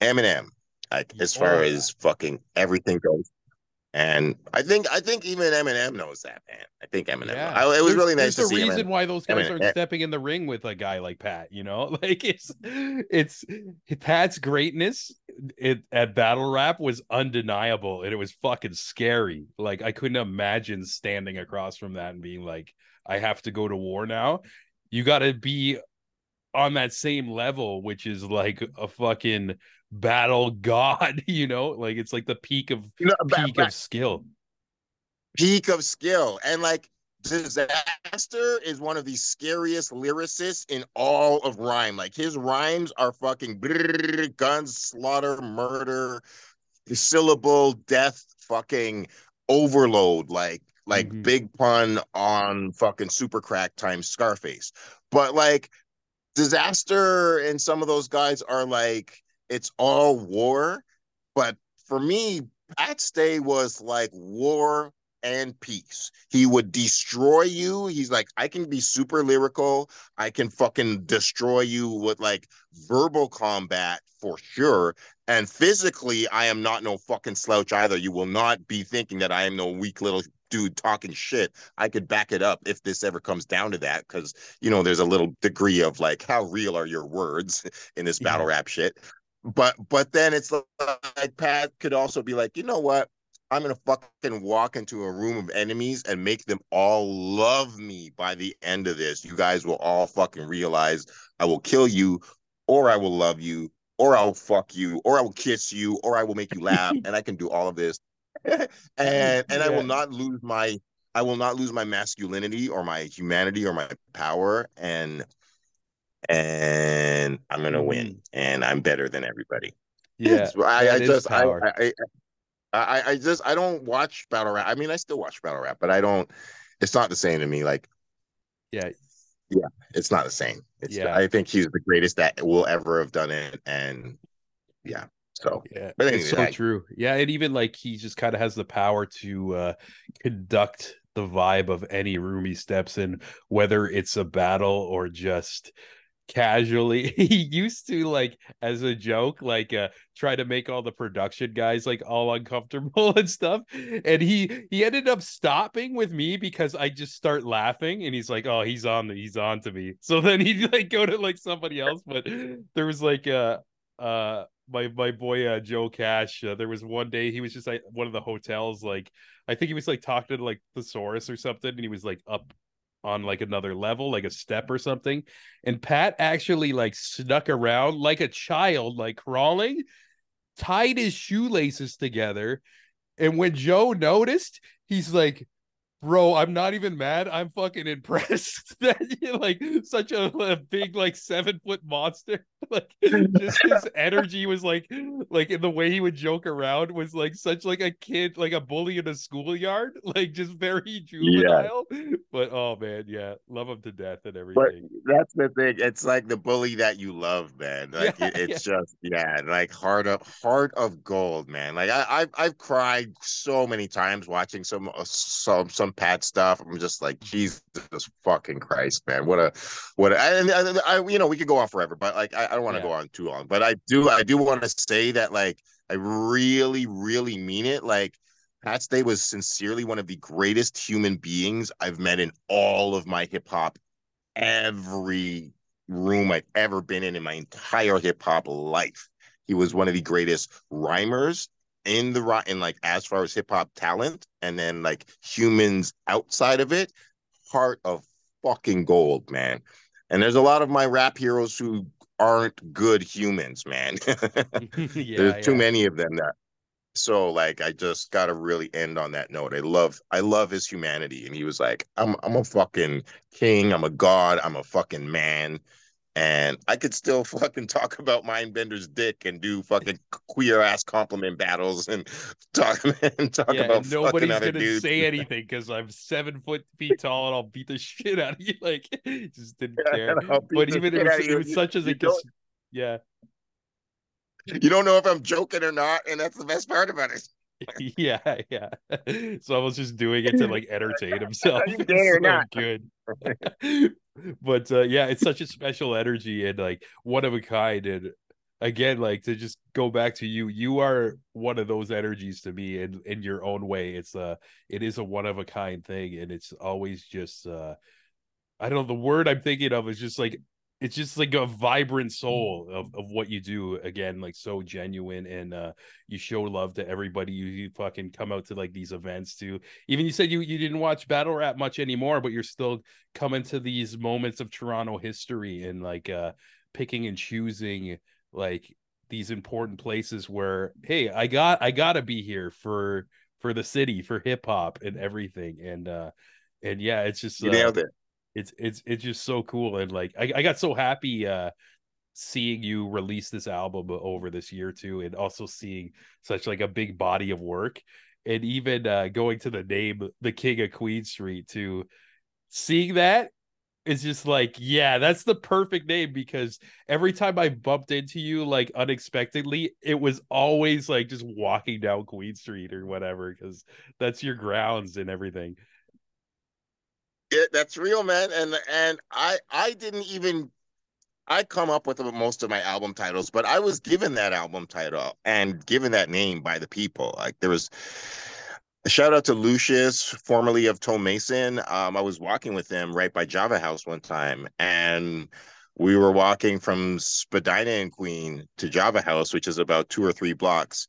Eminem. Like as far as fucking everything goes. And I think I think even Eminem knows that, man. I think Eminem. Yeah. I, it was there's, really nice to see. There's a reason Eminem. why those guys Eminem. are stepping in the ring with a guy like Pat. You know, like it's it's Pat's greatness it, at battle rap was undeniable, and it was fucking scary. Like I couldn't imagine standing across from that and being like, I have to go to war now. you got to be on that same level, which is like a fucking battle god, you know? Like it's like the peak of you know, peak of skill. Peak of skill. And like Disaster is one of the scariest lyricists in all of rhyme. Like his rhymes are fucking guns, slaughter, murder, syllable, death, fucking overload. Like like mm-hmm. big pun on fucking super crack times Scarface. But like disaster and some of those guys are like it's all war. But for me, Pat Stay was like war and peace. He would destroy you. He's like, I can be super lyrical. I can fucking destroy you with like verbal combat for sure. And physically, I am not no fucking slouch either. You will not be thinking that I am no weak little dude talking shit. I could back it up if this ever comes down to that, because you know, there's a little degree of like, how real are your words in this battle yeah. rap shit? But but then it's like Pat could also be like, you know what? I'm gonna fucking walk into a room of enemies and make them all love me by the end of this. You guys will all fucking realize I will kill you, or I will love you, or I'll fuck you, or I will kiss you, or I will make you laugh, and I can do all of this. and and yeah. I will not lose my I will not lose my masculinity or my humanity or my power and and I'm gonna win mm. and I'm better than everybody. Yeah, I, I just I, I, I, I just I don't watch battle rap. I mean, I still watch battle rap, but I don't. It's not the same to me. Like, yeah, yeah, it's not the same. It's yeah. I think he's the greatest that will ever have done it, and yeah. So yeah, but anyway, it's so I, true. Yeah, and even like he just kind of has the power to uh conduct the vibe of any room he steps in, whether it's a battle or just casually he used to like as a joke like uh try to make all the production guys like all uncomfortable and stuff and he he ended up stopping with me because i just start laughing and he's like oh he's on the he's on to me so then he'd like go to like somebody else but there was like uh uh my my boy uh, Joe Cash. Uh, there was one day he was just like one of the hotels. Like I think he was like talking to like thesaurus or something, and he was like up on like another level, like a step or something. And Pat actually like snuck around like a child, like crawling, tied his shoelaces together. And when Joe noticed, he's like, bro i'm not even mad. I'm fucking impressed that you're like such a, a, big like seven foot monster. Like just his energy was like like in the way he would joke around was like such like a kid like a bully in a schoolyard like just very juvenile. Yeah. but oh man yeah love him to death and everything. but that's the thing. It's like the bully that you love man. Like yeah, it, it's yeah. just yeah like heart of heart of gold man. Like I, I've, I've cried so many times watching uh, some some some Pat stuff. I'm just like, Jesus fucking Christ, man. What a, what a, and I, I you know, we could go on forever, but like, I, I don't want to yeah. go on too long. But I do, I do want to say that, like, I really, really mean it. Like, Pat Stay was sincerely one of the greatest human beings I've met in all of my hip hop, every room I've ever been in in my entire hip hop life. He was one of the greatest rhymers in the right and like as far as hip hop talent and then like humans outside of it, heart of fucking gold, man. And there's a lot of my rap heroes who aren't good humans, man. yeah, there's yeah. too many of them that so like I just gotta really end on that note. I love I love his humanity. And he was like, I'm I'm a fucking king, I'm a god, I'm a fucking man and I could still fucking talk about Mindbender's dick and do fucking queer ass compliment battles and talk and talk yeah, about and nobody's gonna dudes. say anything because I'm seven foot feet tall and I'll beat the shit out of you. Like, just didn't yeah, care. But even it was, it was such as a yeah. You don't know if I'm joking or not, and that's the best part about it. yeah, yeah. So I was just doing it to like entertain himself. It's so not. good. But uh, yeah, it's such a special energy and like one of a kind. And again, like to just go back to you, you are one of those energies to me in in your own way. It's uh it is a one of a kind thing, and it's always just uh I don't know the word I'm thinking of is just like it's just like a vibrant soul of, of what you do again like so genuine and uh you show love to everybody you, you fucking come out to like these events too even you said you you didn't watch battle rap much anymore but you're still coming to these moments of toronto history and like uh picking and choosing like these important places where hey i got i gotta be here for for the city for hip-hop and everything and uh and yeah it's just you nailed uh, it it's it's it's just so cool. And like I, I got so happy uh seeing you release this album over this year too and also seeing such like a big body of work. And even uh going to the name the king of queen street to seeing that is just like yeah that's the perfect name because every time i bumped into you like unexpectedly it was always like just walking down queen street or whatever because that's your grounds and everything Yeah, that's real, man. And and I I didn't even I come up with most of my album titles, but I was given that album title and given that name by the people. Like there was a shout out to Lucius, formerly of Tone Mason. Um, I was walking with him right by Java House one time, and we were walking from Spadina and Queen to Java House, which is about two or three blocks.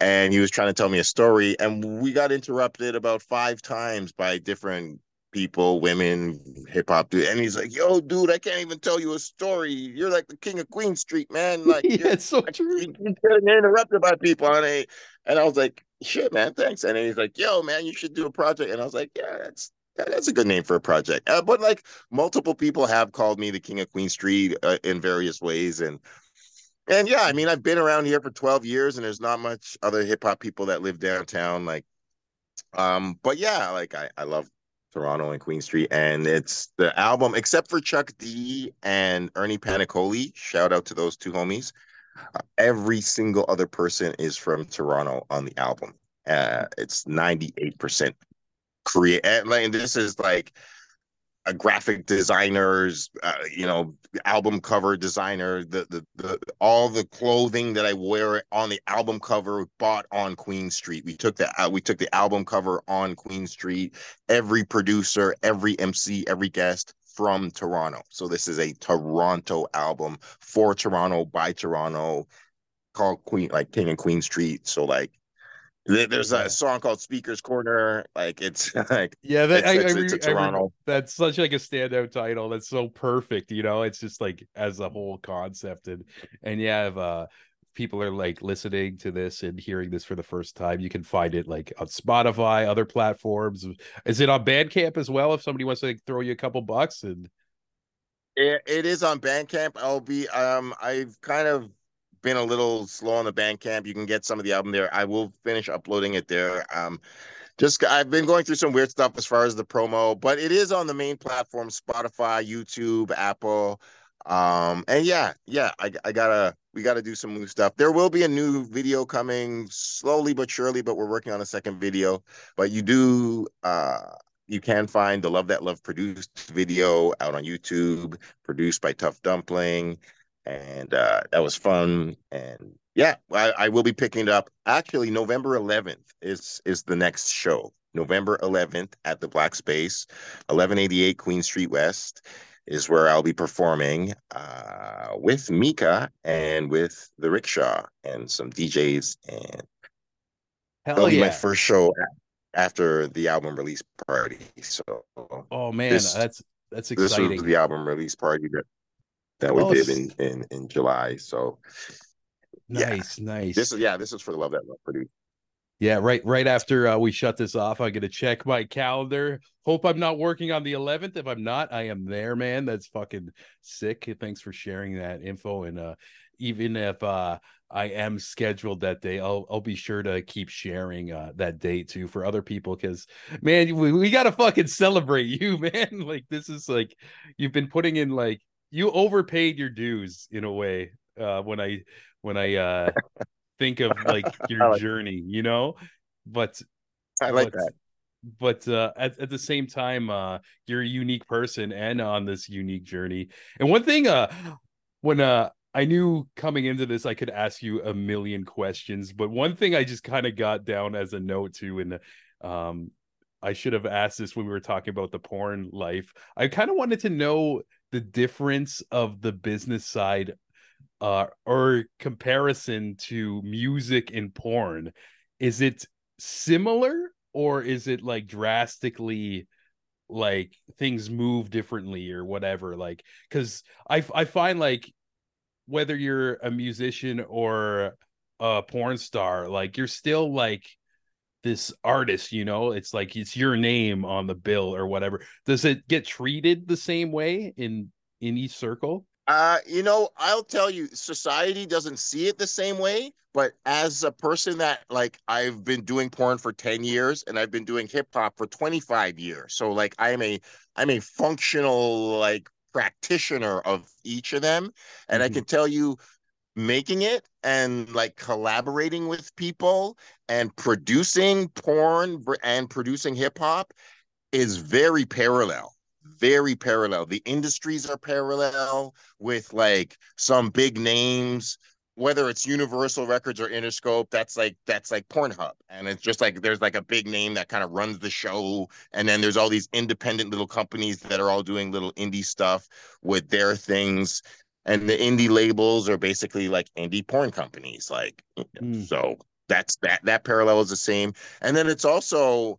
And he was trying to tell me a story, and we got interrupted about five times by different people, women, hip hop dude. And he's like, yo, dude, I can't even tell you a story. You're like the king of Queen Street, man. Like yeah, it's so like, true. you getting interrupted by people. And I, and I was like, shit, man, thanks. And he's like, yo, man, you should do a project. And I was like, yeah, that's that's a good name for a project. Uh, but like multiple people have called me the king of Queen Street uh, in various ways. And and yeah, I mean, I've been around here for 12 years and there's not much other hip hop people that live downtown. Like, um, but yeah, like I, I love Toronto and Queen Street. And it's the album, except for Chuck D and Ernie Paniccioli. Shout out to those two homies. Uh, every single other person is from Toronto on the album. Uh, it's 98% create. And like, this is like a graphic designers, uh, you know, album cover designer, the, the the all the clothing that I wear on the album cover bought on Queen Street. We took the uh, we took the album cover on Queen Street. Every producer, every MC, every guest from Toronto. So this is a Toronto album for Toronto by Toronto called Queen like King and Queen Street. So like there's a song called Speaker's Corner. Like it's like yeah, that, it's, I, it's, I, it's I, Toronto. that's such like a standout title. That's so perfect. You know, it's just like as a whole concept and and yeah, if uh people are like listening to this and hearing this for the first time, you can find it like on Spotify, other platforms. Is it on Bandcamp as well? If somebody wants to like, throw you a couple bucks and it, it is on Bandcamp. I'll be um I've kind of been a little slow on the Bandcamp. You can get some of the album there. I will finish uploading it there. Um, just I've been going through some weird stuff as far as the promo, but it is on the main platform: Spotify, YouTube, Apple. Um, and yeah, yeah, I, I gotta we gotta do some new stuff. There will be a new video coming slowly but surely, but we're working on a second video. But you do uh you can find the Love That Love produced video out on YouTube, produced by Tough Dumpling and uh, that was fun. And yeah, I, I, will be picking it up. Actually, November 11th is is the next show. November 11th at the Black Space, 1188 Queen Street West is where I'll be performing uh, with Mika and with the Rickshaw and some DJs. And Hell that'll yeah. be my first show after the album release party. So, oh man, this, that's that's this exciting. was the album release party that that we Oh, did in, in in July. So yeah. nice, nice. this is yeah, this is for the love that love produced. Yeah, right. Right after uh, we shut this off, I'm gonna check my calendar. Hope I'm not working on the 11th. If I'm not, I am there, man. That's fucking sick. Thanks for sharing that info. And uh, even if uh, I am scheduled that day, I'll I'll be sure to keep sharing uh, that date too for other people. Because man, we, we gotta fucking celebrate you, man. Like this is like you've been putting in like you overpaid your dues in a way. Uh, when I when I uh think of like your like- journey, you know. But I like but, that. But uh, at at the same time, uh, you're a unique person and on this unique journey. And one thing, uh, when uh, I knew coming into this, I could ask you a million questions. But one thing I just kind of got down as a note to, and um, I should have asked this when we were talking about the porn life. I kind of wanted to know the difference of the business side uh or comparison to music and porn is it similar or is it like drastically like things move differently or whatever? Like cuz I I find like whether you're a musician or a porn star like you're still like this artist you know it's like it's your name on the bill or whatever. Does it get treated the same way in in each circle? Uh you know i'll tell you society doesn't see it the same way but as a person that like i've been doing porn for 10 years and i've been doing hip hop for 25 years. So like i'm a i'm a functional like practitioner of each of them. And mm-hmm. i can tell you making it and like collaborating with people and producing porn and producing hip hop is very parallel very parallel. The industries are parallel with like some big names whether it's universal records or interscope that's like that's like pornhub. And it's just like there's like a big name that kind of runs the show. And then there's all these independent little companies that are all doing little indie stuff with their things and the indie labels are basically like indie porn companies like mm. so that's that that parallel is the same and then it's also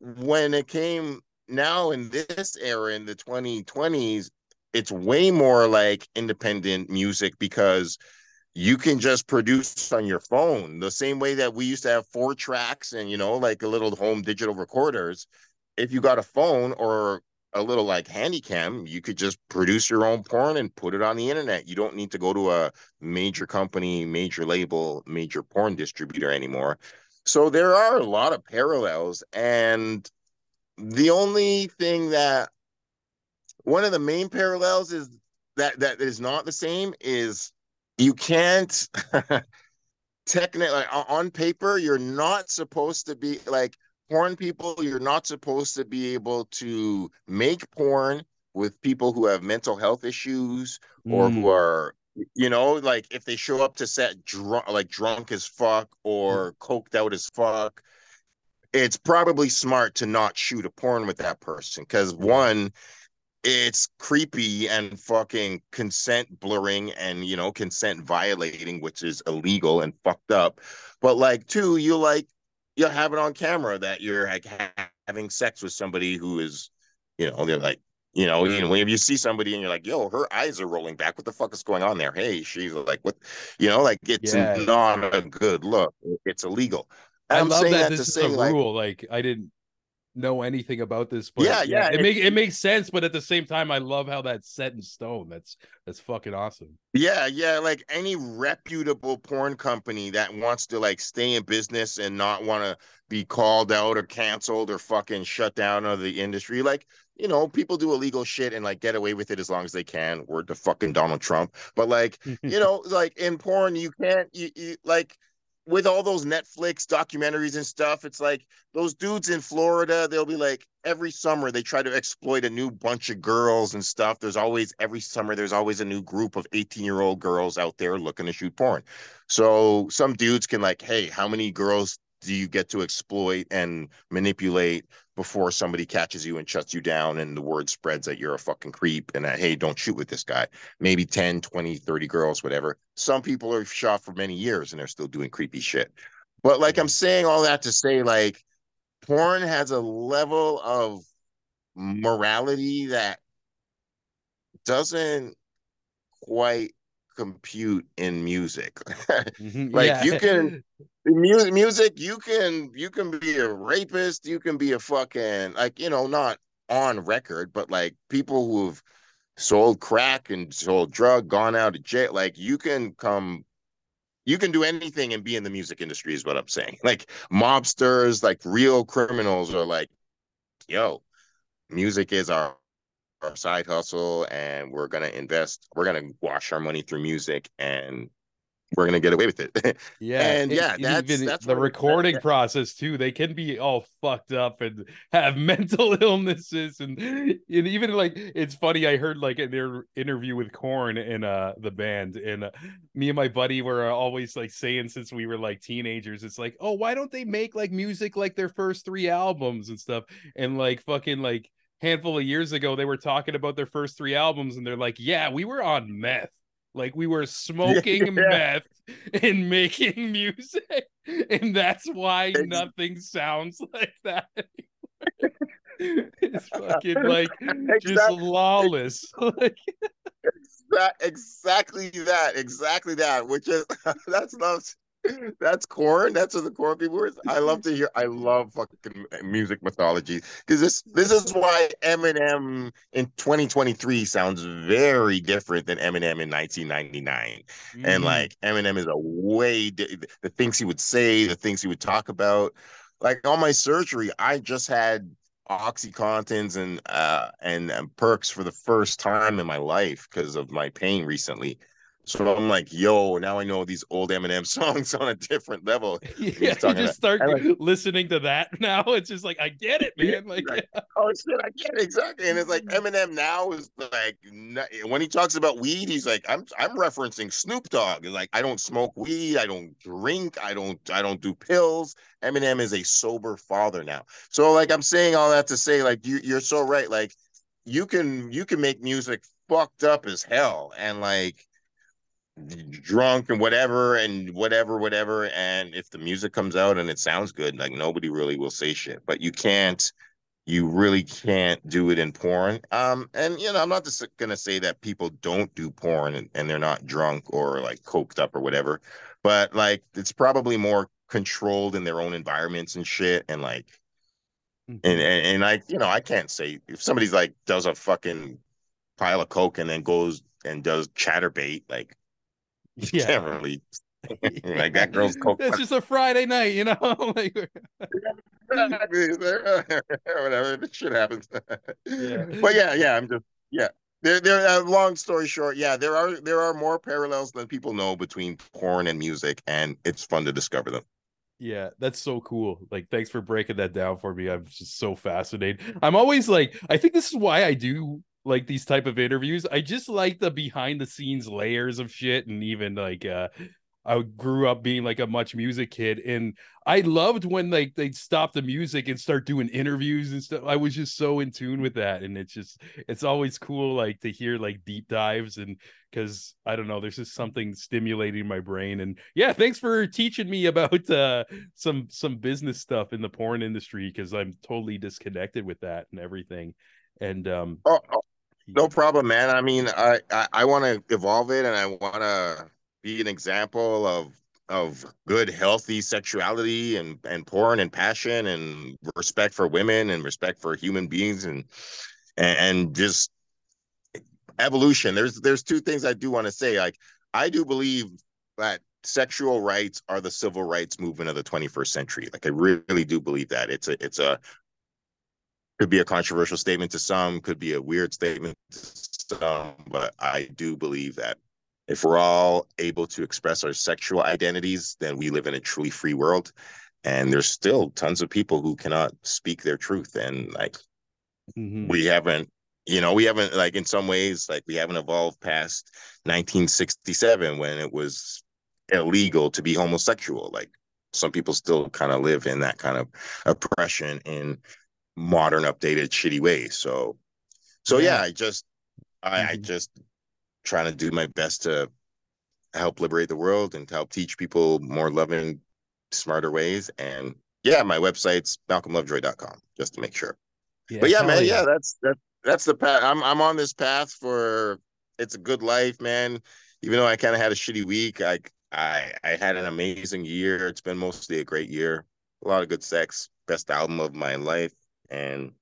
when it came now in this era in the 2020s it's way more like independent music because you can just produce on your phone the same way that we used to have four tracks and you know like a little home digital recorders if you got a phone or a little like handycam you could just produce your own porn and put it on the internet. You don't need to go to a major company major label major porn distributor anymore. So there are a lot of parallels and the only thing that one of the main parallels is that that is not the same is you can't technically like, on paper you're not supposed to be like porn people, you're not supposed to be able to make porn with people who have mental health issues or mm. who are you know like if they show up to set drunk like drunk as fuck or mm. coked out as fuck it's probably smart to not shoot a porn with that person because one it's creepy and fucking consent blurring and you know consent violating which is illegal and fucked up but like two you like you'll have it on camera that you're like having sex with somebody who is, you know, they're like, you know, mm-hmm. you know, when you see somebody and you're like, yo, her eyes are rolling back. What the fuck is going on there? Hey, she's like, what, you know, like it's yeah. not a good look. It's illegal. I I'm love that, that this is say, a like, rule. Like I didn't know anything about this, but yeah, yeah, it, makes it makes sense. But at the same time, I love how that's set in stone. That's that's fucking awesome. Yeah, yeah. Like any reputable porn company that wants to like stay in business and not want to be called out or canceled or fucking shut down of the industry, like you know, people do illegal shit and like get away with it as long as they can. Word to fucking Donald Trump. But like, you know, like in porn, you can't you, you like with all those Netflix documentaries and stuff, it's like those dudes in Florida, they'll be like every summer they try to exploit a new bunch of girls and stuff. There's always every summer there's always a new group of 18-year-old girls out there looking to shoot porn. So some dudes can like, hey, how many girls do you get to exploit and manipulate before somebody catches you and shuts you down and the word spreads that you're a fucking creep and that hey don't shoot with this guy. Maybe 10 20 30 girls whatever. Some people are shot for many years and they're still doing creepy shit. But like i'm saying all that to say like porn has a level of morality that doesn't quite compute in music mm-hmm. like yeah. you can music music you can you can be a rapist you can be a fucking like you know not on record but like people who've sold crack and sold drug gone out of jail like you can come you can do anything and be in the music industry is what i'm saying like mobsters like real criminals are like yo music is our our side hustle and we're going to invest we're going to wash our money through music and we're gonna get away with it. yeah, and yeah, that's, even that's the recording process too. They can be all fucked up and have mental illnesses, and, and even like it's funny. I heard like in their interview with Korn and uh the band, and uh, me and my buddy were always like saying since we were like teenagers, it's like, oh, why don't they make like music like their first three albums and stuff, and like fucking like handful of years ago they were talking about their first three albums and they're like, "Yeah, we were on meth." Like we were smoking yeah. meth and making music, and that's why nothing sounds like that. it's fucking like exactly. just lawless. like exactly that, exactly that. Which is that's not that's Korn. That's what the Korn people were. I love to hear. I love fucking music mythology because this this is why Eminem in 2023 sounds very different than Eminem in 1999. Mm. And like Eminem is a way di- the things he would say, the things he would talk about. Like on my surgery, I just had oxycontins and uh and, and perks for the first time in my life because of my pain recently so I'm like, yo, now I know these old Eminem songs on a different level. Yeah, you just start like, listening to that now. It's just like I get it, man. Like, like yeah. oh shit, I get it exactly. And it's like mm-hmm. Eminem now is like when he talks about weed, he's like, I'm I'm referencing Snoop Dogg. Like, I don't smoke weed, I don't drink, I don't I don't do pills. Eminem is a sober father now. So like I'm saying all that to say, like you you're so right. Like you can you can make music fucked up as hell and like drunk and whatever and whatever whatever and if the music comes out and it sounds good like nobody really will say shit but you can't you really can't do it in porn um and you know i'm not just gonna say that people don't do porn and, and they're not drunk or like coked up or whatever but like it's probably more controlled in their own environments and shit and like mm-hmm. and, and and like you know i can't say if somebody's like does a fucking pile of coke and then goes and does Chaturbate like yeah. like that girl's coke. It's just a Friday night, you know. like whatever, shit happens. yeah. But yeah, yeah, I'm just yeah. There, there. Uh, long story short, yeah, there are there are more parallels than people know between porn and music, and it's fun to discover them. Yeah, that's so cool. Like, thanks for breaking that down for me. I'm just so fascinated. I'm always like, I think this is why I do like these type of interviews. I just like the behind the scenes layers of shit and even like uh I grew up being like a MuchMusic kid and I loved when like they'd stop the music and start doing interviews and stuff. I was just so in tune with that. And it's just it's always cool like to hear like deep dives and because I don't know, there's just something stimulating my brain. And yeah, thanks for teaching me about uh some some business stuff in the porn industry because I'm totally disconnected with that and everything. And um oh, oh no problem, man. I mean, I I, I want to evolve it, and I want to be an example of of good, healthy sexuality and and porn and passion and respect for women and respect for human beings and and, just evolution. There's there's two things I do want to say. Like I do believe that sexual rights are the civil rights movement of the 21st century. Like I really do believe that. It's a it's a could be a controversial statement to some, could be a weird statement to some, but I do believe that if we're all able to express our sexual identities, then we live in a truly free world. And there's still tons of people who cannot speak their truth. And like mm-hmm. we haven't, you know, we haven't like in some ways, like we haven't evolved past 1967 when it was illegal to be homosexual. Like some people still kind of live in that kind of oppression in modern, updated, shitty ways. So, so yeah, yeah I just, I, mm-hmm. I just trying to do my best to help liberate the world and to help teach people more loving, smarter ways. And yeah, my website's malcolmlovejoy.com just to make sure. Yeah, but yeah, man, yeah. yeah, that's that that's the path. I'm I'm on this path for it's a good life, man. Even though I kind of had a shitty week, I I I had an amazing year. It's been mostly a great year. A lot of good sex. Best album of my life and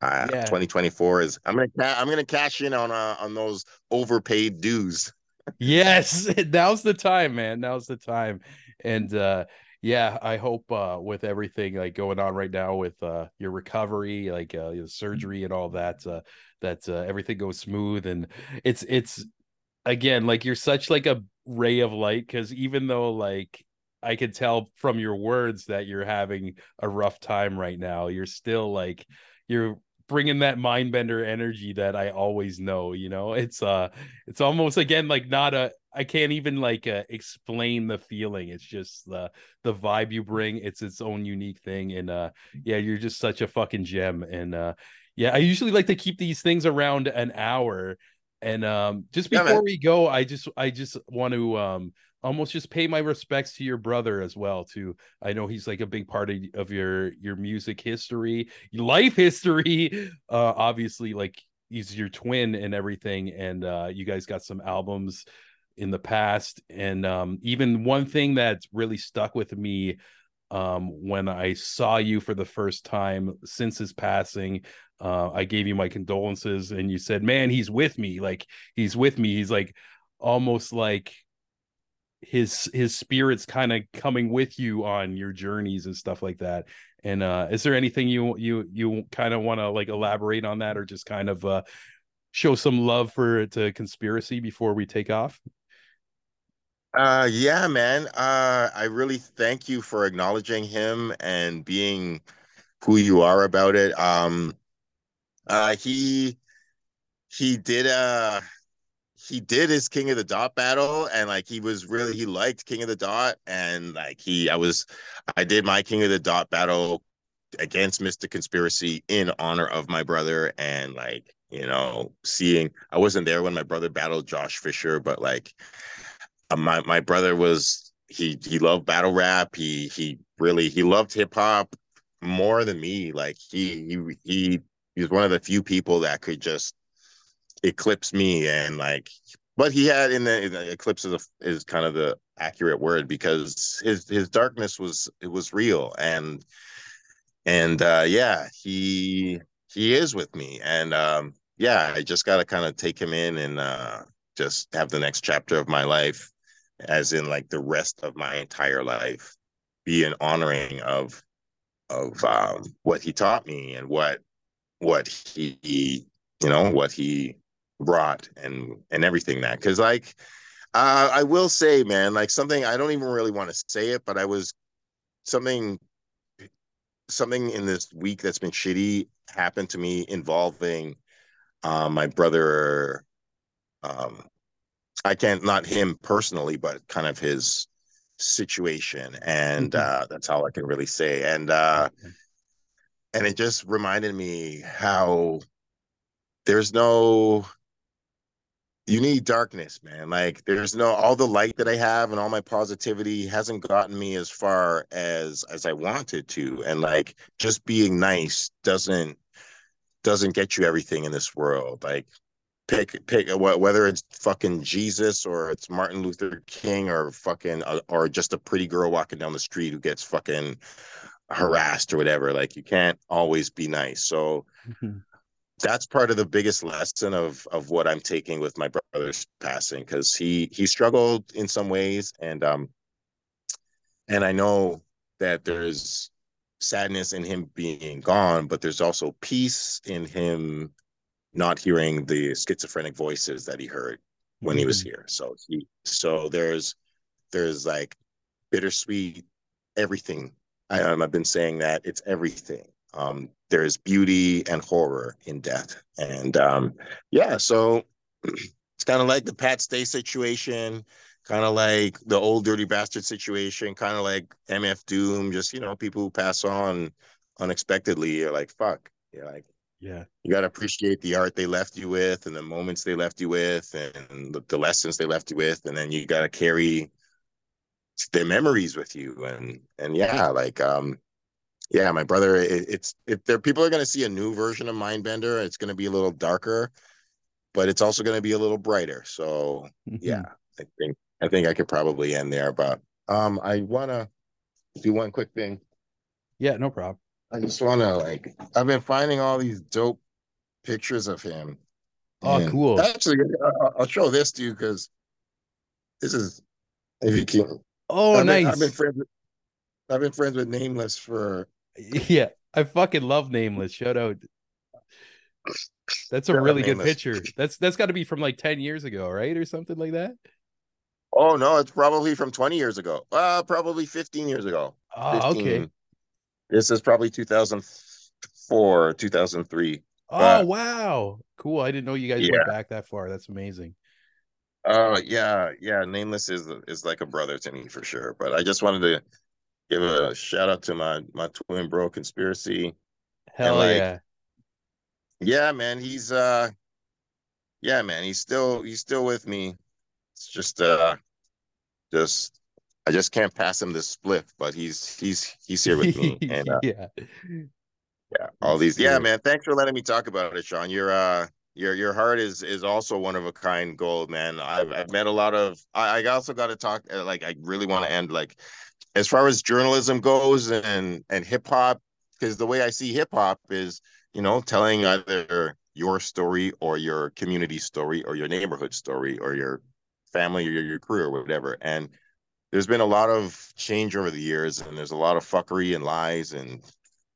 uh, yeah. 2024 is I'm gonna I'm gonna cash in on uh, on those overpaid dues. yes, now's the time, man. Now's the time, and uh, yeah, I hope uh, with everything like going on right now with uh, your recovery, like uh, your surgery and all that, uh, that uh, everything goes smooth and it's it's again like you're such like a ray of light because even though like I could tell from your words that you're having a rough time right now. You're still like you're bringing that Mindbender energy that I always know, you know. It's uh it's almost again like not a I can't even like uh, explain the feeling. It's just the the vibe you bring. It's its own unique thing, and uh, yeah, you're just such a fucking gem. And uh, yeah, I usually like to keep these things around an hour. And um, just before yeah, we go, I just I just want to um almost just pay my respects to your brother as well too. I know he's like a big part of, of your your music history life history. Uh obviously like he's your twin and everything and uh you guys got some albums in the past and um even one thing that really stuck with me um when i saw you for the first time since his passing uh i gave you my condolences and you said man he's with me like he's with me. He's like almost like his his spirits kind of coming with you on your journeys and stuff like that. And uh is there anything you you you kind of want to like elaborate on that or just kind of uh show some love for to conspiracy before we take off? Uh yeah man. Uh i really thank you for acknowledging him and being who you are about it. Um uh he he did uh he did his King of the Dot battle and like he was really he liked King of the Dot and like he I was I did my King of the Dot battle against Mr. Conspiracy in honor of my brother and like you know seeing I wasn't there when my brother battled Josh Fisher but like uh, my my brother was he he loved battle rap he he really he loved hip hop more than me like he he he he's one of the few people that could just eclipse me and like but he had in the, eclipse is, a, is kind of the accurate word because his his darkness was it was real and and uh yeah he he is with me and um yeah i just got to kind of take him in and uh just have the next chapter of my life as in like the rest of my entire life be an honoring of of um what he taught me and what what he you know what he brought and and everything that because like uh, I will say, man, like something I don't even really want to say it, but I was something something in this week that's been shitty happened to me involving uh, my brother. Um, I can't not him personally, but kind of his situation, and mm-hmm. uh, that's all I can really say. And uh, and it just reminded me how there's no you need darkness, man. Like there's no all the light that I have and all my positivity hasn't gotten me as far as as I wanted to. And like just being nice doesn't doesn't get you everything in this world. Like pick pick whether it's fucking Jesus or it's Martin Luther King or fucking uh, or just a pretty girl walking down the street who gets fucking harassed or whatever. Like you can't always be nice. So mm-hmm that's part of the biggest lesson of of what I'm taking with my brother's passing because he he struggled in some ways and um and I know that there's sadness in him being gone but there's also peace in him not hearing the schizophrenic voices that he heard when mm-hmm. he was mm-hmm. here so he so there's there's like bittersweet everything I, um, I've been saying that it's everything um, there's beauty and horror in death. And um, yeah, so it's kind of like the Pat Stay situation, kind of like the Ol' Dirty Bastard situation, kind of like MF Doom, just, you know, people who pass on unexpectedly. You're like, fuck. You're like, yeah. You got to appreciate the art they left you with and the moments they left you with and the, the lessons they left you with. And then you got to carry their memories with you. And, and yeah, like, um, yeah, my brother. It, it's if there people are going to see a new version of Mindbender, it's going to be a little darker, but it's also going to be a little brighter. So mm-hmm. yeah, I think I think I could probably end there. But um, I want to do one quick thing. Yeah, no problem. I just want to like I've been finding all these dope pictures of him. Oh, cool. Actually, I'll show this to you because this is if you can. Oh, I've nice. Been, I've been friends. With, I've been friends with Nameless for Yeah, I fucking love Nameless. Shout out. That's a really good picture. That's that's got to be from like ten years ago, right, or something like that. Oh no, it's probably from twenty years ago. Uh probably fifteen years ago. Oh, okay. This is probably two thousand four, two thousand three. Oh uh, wow, cool! I didn't know you guys yeah. went back that far. That's amazing. Oh yeah, yeah. Nameless is is like a brother to me for sure. But I just wanted to give a shout out to my my twin bro conspiracy. Hell like, yeah. Yeah, man. He's uh yeah, man. He's still he's still with me. It's just uh just I just can't pass him the split, but he's he's he's here with me. And uh, yeah. Yeah. All these yeah, man. Thanks for letting me talk about it, Sean. You're uh your your heart is is also one of a kind gold man. I've, I've met a lot of i, I also got to talk uh, like i really want to end like as far as journalism goes and and hip-hop because the way i see hip-hop is you know telling either your story or your community story or your neighborhood story or your family or your, your career or whatever. And there's been a lot of change over the years and there's a lot of fuckery and lies and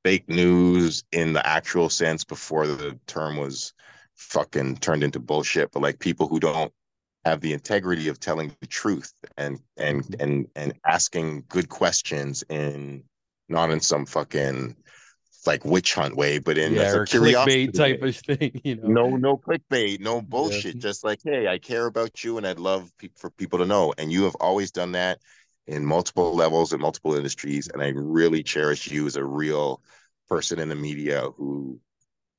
fake news in the actual sense before the term was fucking turned into bullshit, but like people who don't have the integrity of telling the truth and and and and asking good questions in not in some fucking like witch hunt way, but in yeah, a clickbait type way. of thing. You know, no, no clickbait, no bullshit. Yeah. Just like, hey, I care about you, and I'd love pe- for people to know. And you have always done that in multiple levels in multiple industries, and I really cherish you as a real person in the media who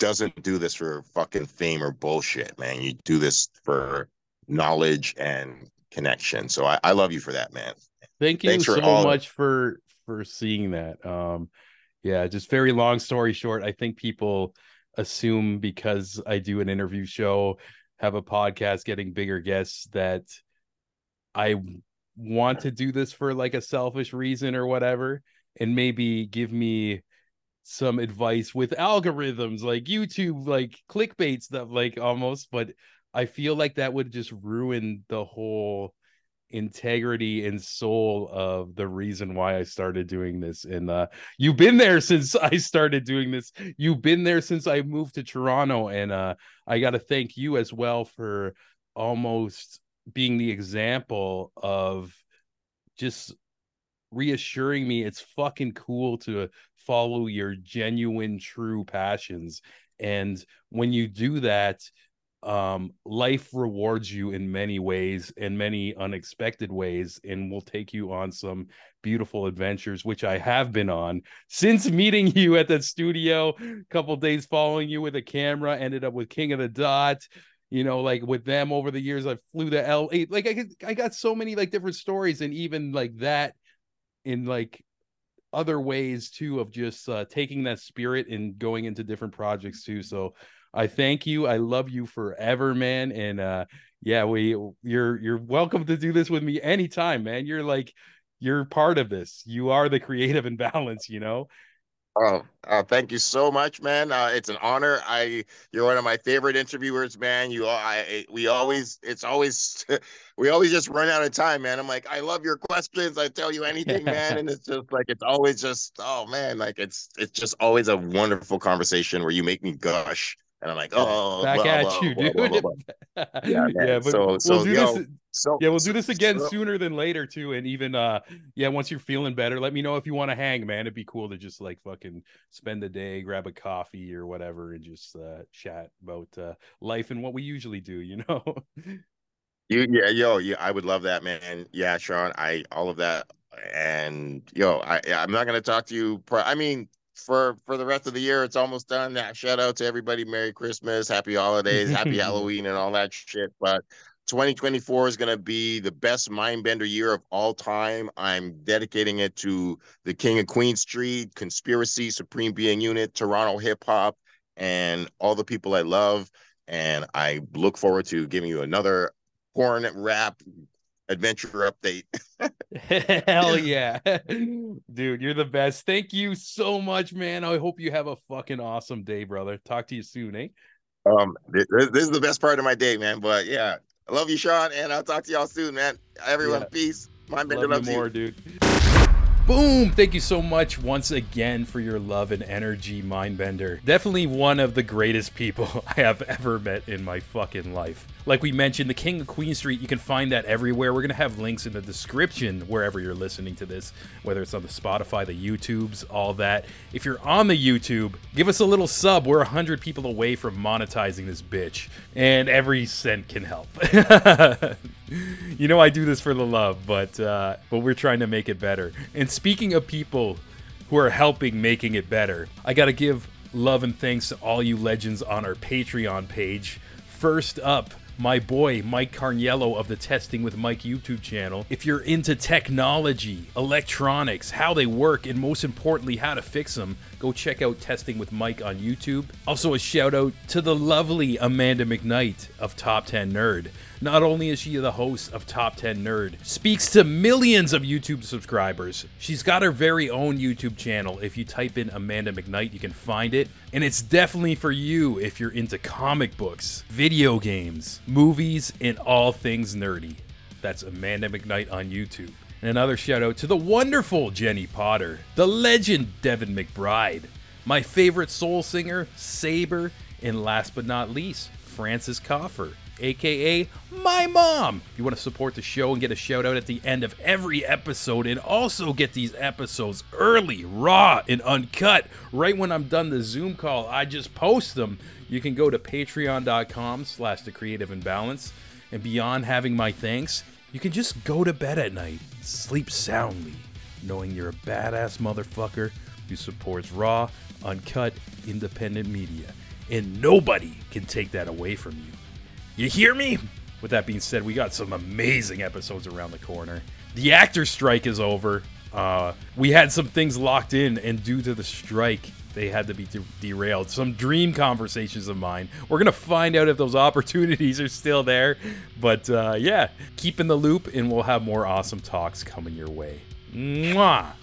doesn't do this for fucking fame or bullshit, man. You do this for knowledge and connection. So I, I love you for that, man. Thank you Thanks so much for for seeing that. Um yeah, just very long story short, I think people assume because I do an interview show, have a podcast, getting bigger guests that I want to do this for like a selfish reason or whatever and maybe give me some advice with algorithms like YouTube, like clickbait stuff, like almost, but I feel like that would just ruin the whole integrity and soul of the reason why I started doing this. And uh, you've been there since I started doing this. You've been there since I moved to Toronto, and uh, I got to thank you as well for almost being the example of just reassuring me it's fucking cool to follow your genuine true passions. And when you do that um life rewards you in many ways in many unexpected ways and will take you on some beautiful adventures which i have been on since meeting you at the studio. A couple days following you with a camera ended up with king of the dot you know like with them over the years. I flew to la like i i got so many like different stories and even like that in like other ways too of just uh, taking that spirit and going into different projects too. So I thank you. I love you forever, man. And uh yeah, we you're you're welcome to do this with me anytime, man. You're like you're part of this. You are the creative imbalance, you know. Oh, uh, thank you so much, man. Uh, it's an honor. I you're one of my favorite interviewers, man. You, I, we always, it's always, we always just run out of time, man. I'm like, I love your questions. I tell you anything, man, and it's just like it's always just, oh man, like it's it's just always a wonderful conversation where you make me gush and I'm like, oh, back blah, at blah, you, blah, dude. yeah, yeah, but so, so, we'll do yo, this. So, yeah, we'll do this again so, sooner than later too, and even uh, yeah, once you're feeling better, let me know if you want to hang, man. It'd be cool to just like fucking spend the day, grab a coffee or whatever, and just uh, chat about uh, life and what we usually do. You know. you yeah, yo, yeah, I would love that, man. Yeah, Sean, I all of that, and yo, I I'm not gonna talk to you. Pro- I mean, for for the rest of the year. It's almost done. Shout out to everybody. Merry Christmas, Happy Holidays, Happy Halloween, and all that shit. But 2024 is going to be the best Mindbender year of all time. I'm dedicating it to the King of Queen Street, Conspiracy, Supreme Being Unit, Toronto hip hop, and all the people I love. And I look forward to giving you another porn rap adventure update. Hell yeah. Dude, you're the best. Thank you so much, man. I hope you have a fucking awesome day, brother. Talk to you soon, eh? Um, this, this is the best part of my day, man. But yeah, I love you, Sean, and I'll talk to y'all soon, man. Everyone, yeah. peace. Mindbender love loves you more, you. dude. Boom! Thank you so much once again for your love and energy, Mindbender. Definitely one of the greatest people I have ever met in my fucking life. Like we mentioned, the King of Queen Street, you can find that everywhere. We're going to have links in the description wherever you're listening to this, whether it's on the Spotify, the YouTubes, all that. If you're on the YouTube, give us a little sub. We're 100 people away from monetizing this bitch, and every cent can help. you know I do this for the love, but uh, but we're trying to make it better. And speaking of people who are helping making it better, I got to give love and thanks to all you legends on our Patreon page. First up, my boy Mike Carniello of the Testing with Mike YouTube channel. If you're into technology, electronics, how they work, and most importantly, how to fix them, go check out Testing with Mike on YouTube. Also, a shout out to the lovely Amanda McKnight of Top 10 Nerd. Not only is she the host of Top 10 Nerd, speaks to millions of YouTube subscribers. She's got her very own YouTube channel. If you type in Amanda McKnight, you can find it. And it's definitely for you if you're into comic books, video games, movies, and all things nerdy. That's Amanda McKnight on YouTube. And another shout out to the wonderful Jenny Potter, the legend Devin McBride, my favorite soul singer, Saber, and last but not least, Francis Coffer aka my mom. If you want to support the show and get a shout out at the end of every episode and also get these episodes early, raw, and uncut, right when I'm done the Zoom call, I just post them. You can go to patreon.com slash the creative imbalance. And beyond having my thanks, you can just go to bed at night, sleep soundly, knowing you're a badass motherfucker who supports raw, uncut, independent media. And nobody can take that away from you. You hear me? With that being said, we got some amazing episodes around the corner. The actor strike is over. Uh, we had some things locked in, and due to the strike, they had to be de- derailed. Some dream conversations of mine. We're gonna find out if those opportunities are still there. But uh, yeah, keep in the loop, and we'll have more awesome talks coming your way. Mwah.